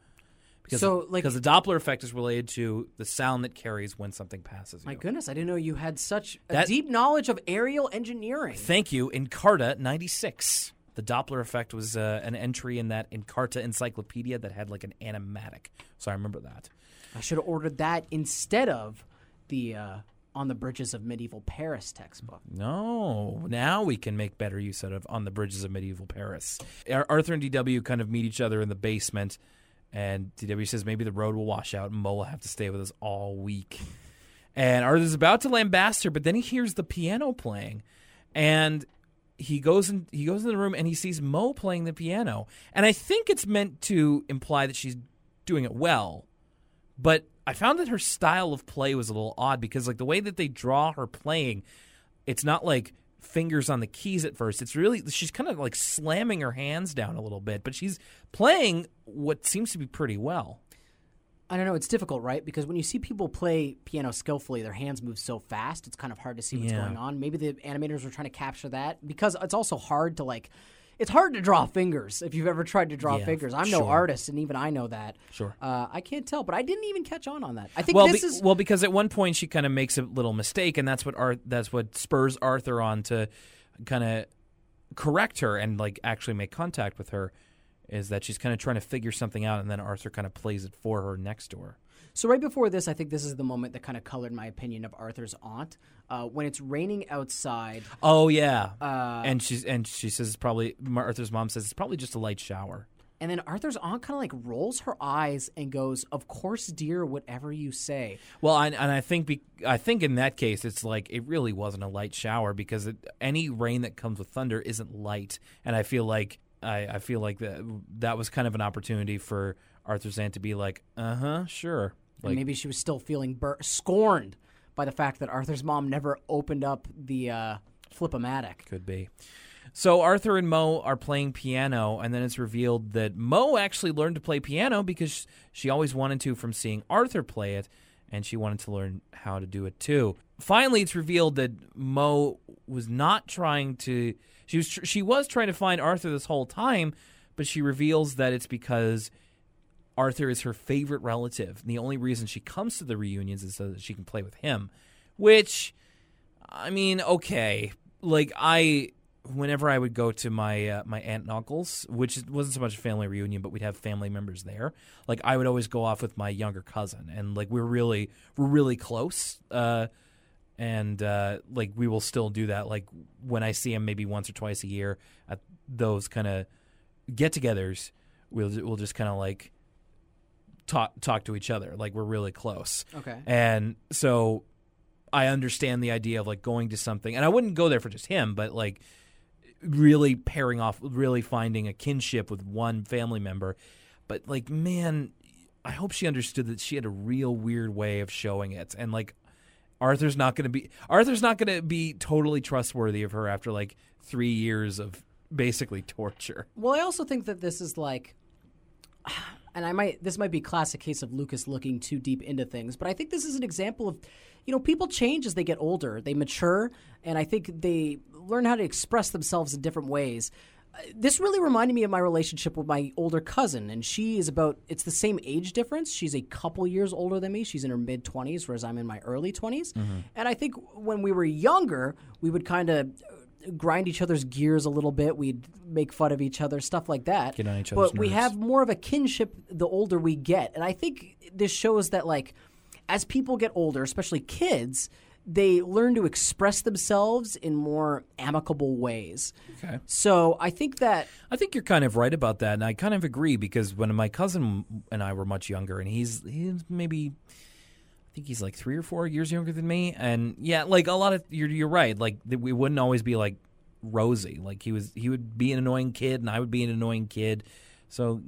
Because, So, like- because the Doppler effect is related to the sound that carries when something passes my you. goodness, I didn't know you had such a That- deep knowledge of aerial engineering. Thank you, Encarta ninety six. The Doppler effect was uh, an entry in that Encarta encyclopedia that had like an animatic. So I remember that. I should have ordered that instead of the uh, On the Bridges of Medieval Paris textbook. No, now we can make better use out of on the bridges of medieval Paris. Ar- Arthur and DW kind of meet each other in the basement, and DW says maybe the road will wash out, and Mo will have to stay with us all week. And Arthur's about to lambast her, but then he hears the piano playing, and he goes in. He goes in the room and he sees Mo playing the piano, and I think it's meant to imply that she's doing it well but I found that her style of play was a little odd because like the way that they draw her playing, it's not like fingers on the keys at first. It's really she's kind of like slamming her hands down a little bit, but she's playing what seems to be pretty well. I don't know. It's difficult, right? Because when you see people play piano skillfully, their hands move so fast. It's kind of hard to see what's Yeah. going on. Maybe the animators were trying to capture that because it's also hard to like. It's hard to draw fingers if you've ever tried to draw Yeah, fingers. I'm no artist, and even I know that. Sure. Uh, I can't tell, but I didn't even catch on on that. I think Well, this be- is well because at one point she kind of makes a little mistake, and that's what Ar- that's what spurs Arthur on to kind of correct her and like actually make contact with her. Is that she's kind of trying to figure something out, and then Arthur kind of plays it for her next to her. So right before this, I think this is the moment that kind of colored my opinion of Arthur's aunt. Uh, when it's raining outside, Oh yeah, uh, and she's and she says it's probably Arthur's mom says it's probably just a light shower. and then Arthur's aunt kind of like rolls her eyes and goes, "Of course, dear, whatever you say." Well, I, and I think be, I think in that case it's like it really wasn't a light shower because it, any rain that comes with thunder isn't light, and I feel like I, I feel like that that was kind of an opportunity for Arthur's aunt to be like, uh huh, sure, And like maybe she was still feeling bur- scorned by the fact that Arthur's mom never opened up the uh, flipomatic. could be. So Arthur and Mo are playing piano, and then it's revealed that Mo actually learned to play piano because she always wanted to from seeing Arthur play it, and she wanted to learn how to do it too. Finally, it's revealed that Mo was not trying to. She was tr- she was trying to find Arthur this whole time, but she reveals that it's because Arthur is her favorite relative. And the only reason she comes to the reunions is so that she can play with him. Which, I mean, okay. Like I, whenever I would go to my uh, my aunt and uncles, which wasn't so much a family reunion, but we'd have family members there. Like I would always go off with my younger cousin, and like we're really we're really close. Uh, and uh, like we will still do that. Like when I see him, maybe once or twice a year at those kind of get-togethers, we'll we'll just kind of like talk talk to each other. Like we're really close. Okay. And so I understand the idea of like going to something, and I wouldn't go there for just him, but like really pairing off, really finding a kinship with one family member. But like, man, I hope she understood that she had a real weird way of showing it, and like Arthur's not going to be Arthur's not going to be totally trustworthy of her after like three years of basically torture. Well, I also think that this is like, and I might this might be a classic case of Lucas looking too deep into things, but I think this is an example of, you know, people change as they get older, they mature, and I think they learn how to express themselves in different ways. Uh, This really reminded me of my relationship with my older cousin, and she is about, it's the same age difference. She's a couple years older than me. She's in her mid 20s, whereas I'm in my early 20s. And I think when we were younger, we would kind of grind each other's gears a little bit. We'd make fun of each other, stuff like that. Get on each other's But we nerves. have more of a kinship the older we get. And I think this shows that, like, as people get older, especially kids, they learn to express themselves in more amicable ways. Okay. So I think that I think you're kind of right about that, and I kind of agree because when my cousin and I were much younger, and he's he's maybe I think he's like three or four years younger than me, and yeah, like a lot of you're you're right. Like we wouldn't always be like rosy. Like he was, he would be an annoying kid, and I would be an annoying kid. So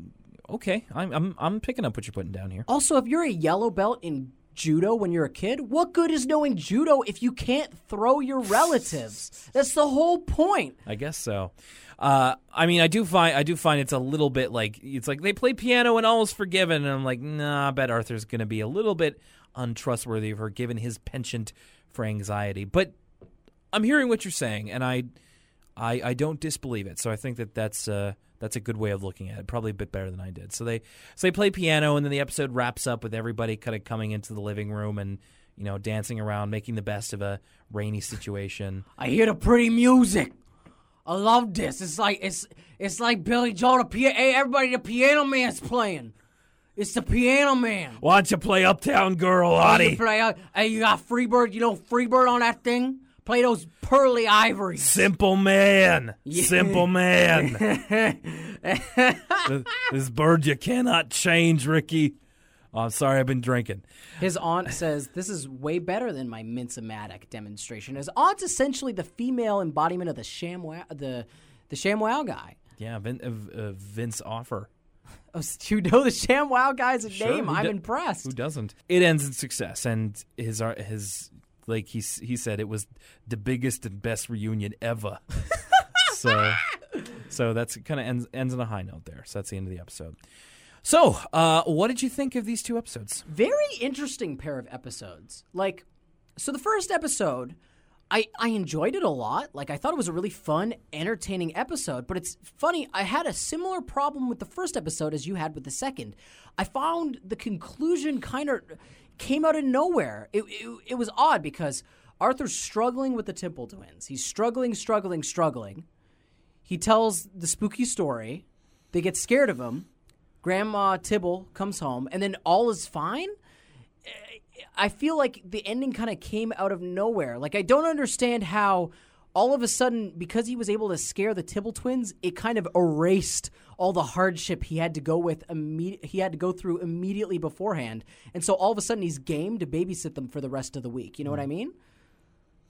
okay, I'm I'm I'm picking up what you're putting down here. Also, if you're a yellow belt in judo when you're a kid, what good is knowing judo if you can't throw your relatives? That's the whole point. I guess so. Uh, I mean, I do find I do find it's a little bit like it's like they play piano and all is forgiven, and I'm like, nah, I bet Arthur's going to be a little bit untrustworthy of her given his penchant for anxiety. But I'm hearing what you're saying, and I, I, I don't disbelieve it. So I think that that's uh, that's a good way of looking at it. Probably a bit better than I did. So they so they play piano, and then the episode wraps up with everybody kind of coming into the living room and you know dancing around, making the best of a rainy situation. I hear the pretty music. I love this. It's like it's it's like Billy Joel. The hey, everybody, the piano man's playing. It's the piano man. Why don't you play Uptown Girl, Audie? play, uh, hey, you got Freebird. You know Freebird on that thing. Play those pearly ivories. Simple man. Simple man. (laughs) This- this bird you cannot change, Ricky. Oh, I'm sorry, I've been drinking. His aunt says this is way better than my Minsomatic demonstration. His aunt's essentially the female embodiment of the ShamWow, the the ShamWow guy. Yeah, Vin, uh, uh, Vince Offer. (laughs) You know the Sham Wow guy's Sure, name. I'm do- impressed. Who doesn't? It ends in success, and his art, his like he he said, it was the biggest and best reunion ever. (laughs) so, so that's kind of ends ends on a high note there. So that's the end of the episode. So, uh, what did you think of these two episodes? Very interesting pair of episodes. Like, so the first episode, I I enjoyed it a lot. Like, I thought it was a really fun, entertaining episode. But it's funny, I had a similar problem with the first episode as you had with the second. I found the conclusion kind of came out of nowhere. It, it it was odd because Arthur's struggling with the Tibble twins. He's struggling, struggling, struggling. He tells the spooky story. They get scared of him. Grandma Tibble comes home, and then all is fine. I feel like the ending kind of came out of nowhere. Like I don't understand how all of a sudden because he was able to scare the Tibble twins, it kind of erased all the hardship he had to go with imme- he had to go through immediately beforehand. And so all of a sudden he's game to babysit them for the rest of the week. You know what I mm. mean?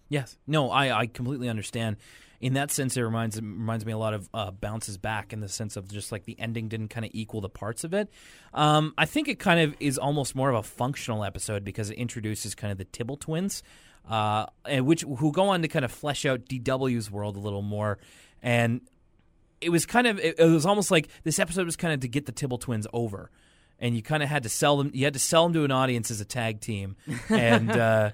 Yes. No, I, I completely understand. In that sense, it reminds reminds me a lot of uh, bounces back in the sense of just like the ending didn't kind of equal the parts of it. Um, I think it kind of is almost more of a functional episode because it introduces kind of the Tibble twins, uh, and which who go on to kind of flesh out DW's world a little more, and it was kind of it, was almost like this episode was kind of to get the Tibble twins over, and you kind of had to sell them. You had to sell them to an audience as a tag team, and. Uh,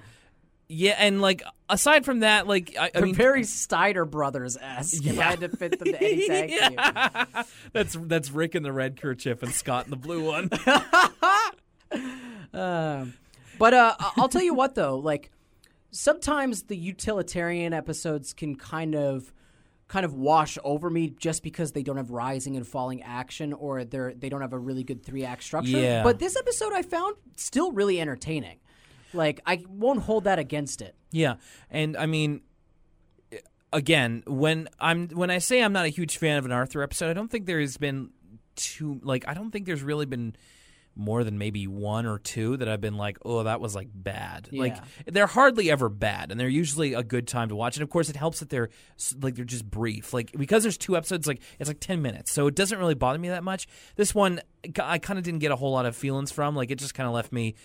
yeah, and like aside from that, like I, I mean, very Steiner brothers esque. If I had to fit them to any (laughs) tag team. that's that's Rick in the red kerchief and Scott in the blue one. (laughs) Um, but uh, I'll tell you what, though, like sometimes the utilitarian episodes can kind of kind of wash over me just because they don't have rising and falling action or they're they don't have a really good three act structure. Yeah. But this episode I found still really entertaining. Like I won't hold that against it. yeah, and I mean, again, when I'm when I say I'm not a huge fan of an Arthur episode, I don't think there has been too like I don't think there's really been more than maybe one or two that I've been like, oh, that was like bad. Like they're hardly ever bad, and they're usually a good time to watch. And of course, it helps that they're like they're just brief. Like because there's two episodes, like it's like ten minutes, so it doesn't really bother me that much. This one, I kind of didn't get a whole lot of feelings from. Like it just kind of left me.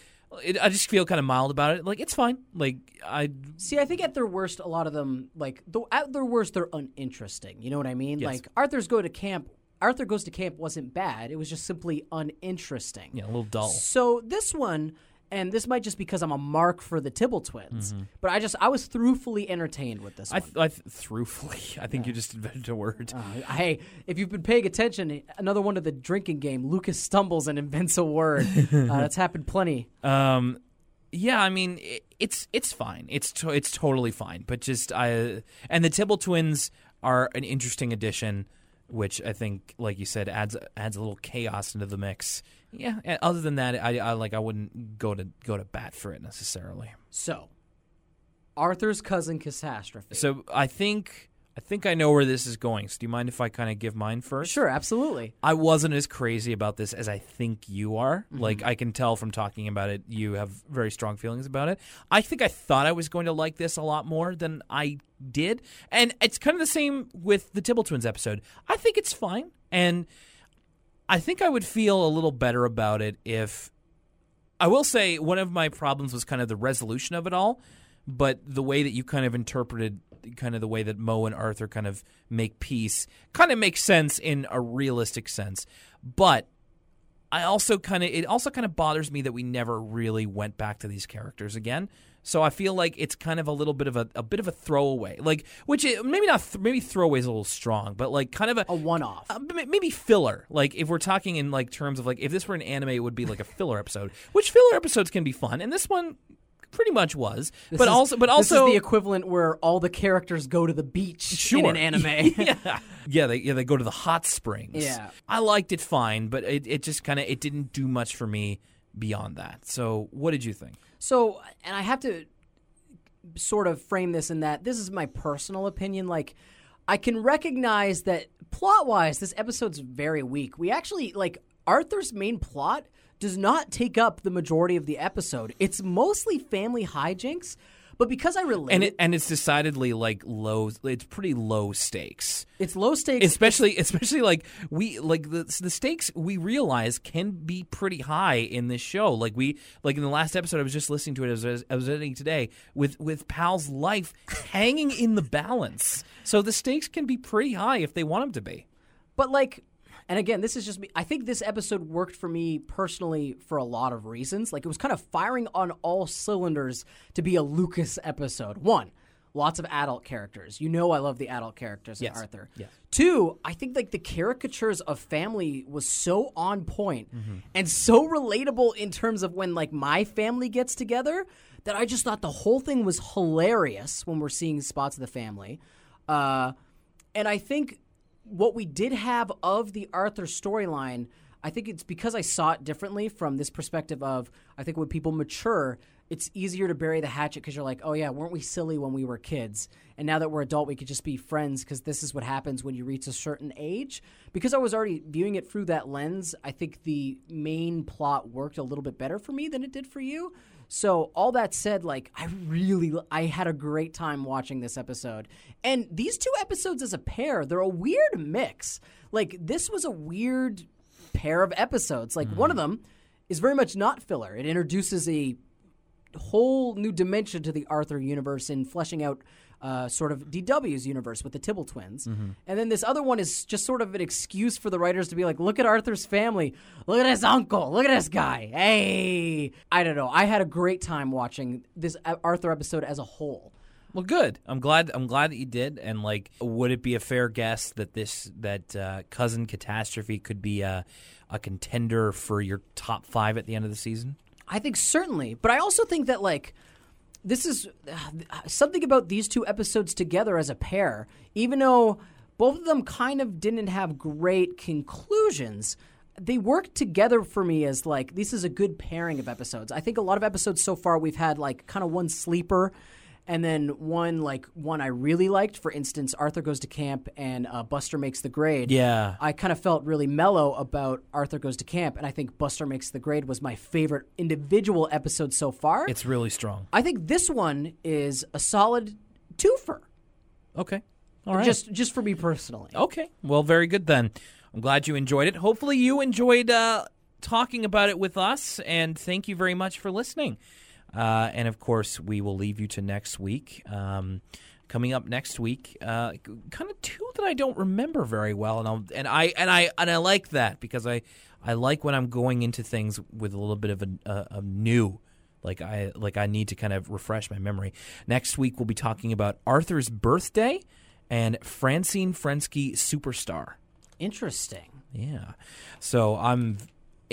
It, I just feel kind of mild about it. Like it's fine. Like I See, I think at their worst, a lot of them like though at their worst, they're uninteresting. You know what I mean? Yes. Like Arthur's go to camp. Arthur goes to camp wasn't bad. It was just simply uninteresting. yeah, a little dull. So this one, and this might just because I'm a mark for the Tibble twins, but I just I was throughfully entertained with this I, one. th- I th- throughfully. (laughs) I think you just invented a word. Uh, hey, if you've been paying attention, another one of the drinking game. Lucas stumbles and invents a word. (laughs) uh, that's happened plenty. Um, yeah, I mean i it's it's fine. It's to- it's totally fine. But just I and the Tibble twins are an interesting addition, which I think, like you said, adds adds a little chaos into the mix. Yeah. and Other than that, I, I like I wouldn't go to go to bat for it necessarily. So, Arthur's cousin catastrophe. So I think I think I know where this is going. So do you mind if I kind of give mine first? Sure, absolutely. I wasn't as crazy about this as I think you are. Mm-hmm. Like I can tell from talking about it, you have very strong feelings about it. I think I thought I was going to like this a lot more than I did, and it's kind of the same with the Tibble Twins episode. I think it's fine, and I think I would feel a little better about it if I will say one of my problems was kind of the resolution of it all, but the way that you kind of interpreted kind of the way that Mo and Arthur kind of make peace kind of makes sense in a realistic sense. But I also kind of it also kind of bothers me that we never really went back to these characters again. So I feel like it's kind of a little bit of a, a bit of a throwaway, like which maybe not th- maybe throwaway is a little strong, but like kind of a A one-off. uh, maybe filler. Like if we're talking in like terms of like if this were an anime, it would be like a filler episode. Which filler episodes can be fun, and this one pretty much was. This but is- also, but this also is the equivalent where all the characters go to the beach Sure. in an anime. (laughs) yeah, yeah, they yeah they go to the hot springs. Yeah. I liked it fine, but it, it just kind of it didn't do much for me beyond that. So, what did you think? So, and I have to sort of frame this in that this is my personal opinion. Like, I can recognize that plot wise, this episode's very weak. We actually, like, Arthur's main plot does not take up the majority of the episode. It's mostly family hijinks, but because I relate, And it and it's decidedly like low. It's pretty low stakes. it's low stakes. especially especially like we like the the stakes we realize can be pretty high in this show like we like in the last episode i was just listening to it as I was, I was editing today with with pal's life (laughs) hanging in the balance so the stakes can be pretty high if they want them to be But like, and again, this is just me. I think this episode worked for me personally for a lot of reasons. Like, it was kind of firing on all cylinders to be a Lucas episode. One, lots of adult characters. You know, I love the adult characters in Yes. Arthur. Yes. Two, I think like the caricatures of family was so on point Mm-hmm. and so relatable in terms of when like my family gets together that I just thought the whole thing was hilarious when we're seeing spots of the family. Uh, and I think what we did have of the Arthur storyline, I think it's because I saw it differently from this perspective of I think when people mature, it's easier to bury the hatchet because you're like, oh yeah, weren't we silly when we were kids? And now that we're adult, we could just be friends because this is what happens when you reach a certain age. Because I was already viewing it through that lens, I think the main plot worked a little bit better for me than it did for you. So all that said, like I really, I had a great time watching this episode, and these two episodes as a pair, they're a weird mix. Like this was a weird pair of episodes. Like one mm-hmm. of them is very much not filler. It introduces a whole new dimension to the Arthur universe in fleshing out uh, sort of DW's universe with the Tibble twins. And then this other one is just sort of an excuse for the writers to be like, look at Arthur's family. Look at his uncle. Look at this guy. Hey. I don't know. I had a great time watching this uh, Arthur episode as a whole. well good i'm glad i'm glad that you did and like would it be a fair guess that this that uh, cousin catastrophe could be a, a contender for your top five at the end of the season I think certainly, but I also think that like this is uh, something about these two episodes together as a pair. Even though both of them kind of didn't have great conclusions, they work together for me as like this is a good pairing of episodes. I think a lot of episodes so far we've had like kind of one sleeper and then one like one I really liked. For instance, Arthur goes to camp and uh, Buster makes the grade. yeah I kind of felt really mellow about Arthur Goes to Camp, and I think Buster Makes the Grade was my favorite individual episode so far. it's really strong I think this one is a solid twofer, okay all right just just for me personally. Okay. Well, very good then. I'm glad you enjoyed it. Hopefully, you enjoyed uh, talking about it with us, and thank you very much for listening. Uh, and of course, we will leave you to next week. Um, coming up next week, uh, kind of two that I don't remember very well, and I'll, and I and I and I like that because I I like when I'm going into things with a little bit of a, a, a new. Like I like I need to kind of refresh my memory. Next week we'll be talking about Arthur's birthday and Francine Frensky Superstar. Interesting. Yeah. So I'm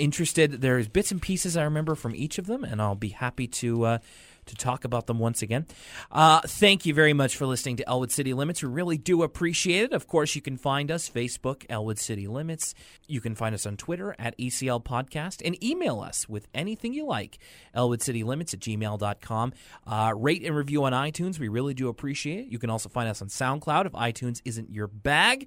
interested. There's bits and pieces I remember from each of them, and I'll be happy to uh, to talk about them once again. Uh, thank you very much for listening to Elwood City Limits. We really do appreciate it. Of course, you can find us Facebook, Elwood City Limits. You can find us on Twitter at ECL Podcast and email us with anything you like, elwoodcitylimits at gmail.com. Uh, rate and review on iTunes. We really do appreciate it. You can also find us on SoundCloud if iTunes isn't your bag.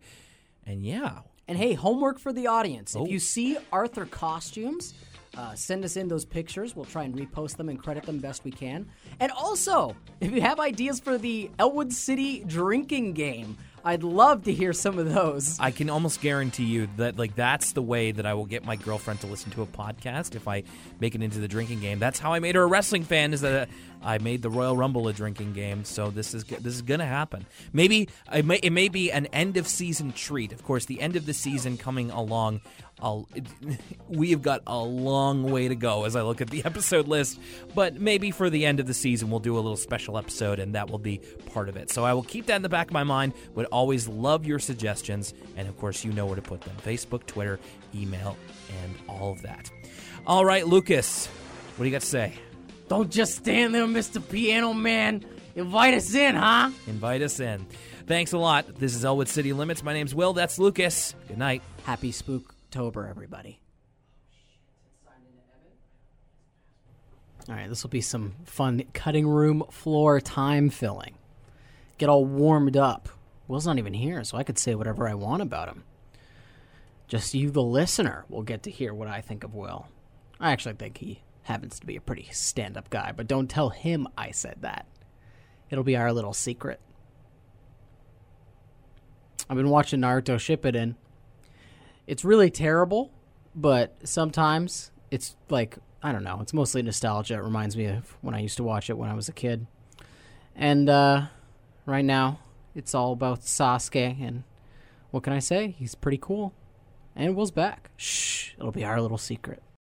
And yeah, And hey, homework for the audience. Oh. If you see Arthur costumes, uh, send us in those pictures. We'll try and repost them and credit them best we can. And also, if you have ideas for the Elwood City drinking game, I'd love to hear some of those. I can almost guarantee you that like that's the way that I will get my girlfriend to listen to a podcast if I make it into the drinking game. That's how I made her a wrestling fan. Is that I made the Royal Rumble a drinking game. So this is this is gonna happen. Maybe it may, it may be an end of season treat. Of course, the end of the season coming along. I'll, (laughs) we have got a long way to go as I look at the (laughs) episode list, but maybe for the end of the season we'll do a little special episode and that will be part of it. So I will keep that in the back of my mind. Would always love your suggestions, and of course you know where to put them: Facebook, Twitter, email, and all of that. All right, Lucas, what do you got to say? Don't just stand there, Mr. Piano Man. Invite us in, huh? Invite us in. Thanks a lot. This is Elwood City Limits. My name's Will. That's Lucas. Good night. Happy Spooktober, everybody. All right, this will be some fun cutting room floor time filling. Get all warmed up. Will's not even here, so I could say whatever I want about him. Just you, the listener, will get to hear what I think of Will. I actually think he happens to be a pretty stand up guy, but don't tell him I said that. It'll be our little secret. I've been watching Naruto Shippuden. It's really terrible, but sometimes it's like I don't know. It's mostly nostalgia. It reminds me of when I used to watch it when I was a kid. And uh, right now, it's all about Sasuke. And what can I say? He's pretty cool. And Will's back. Shh, it'll be our little secret.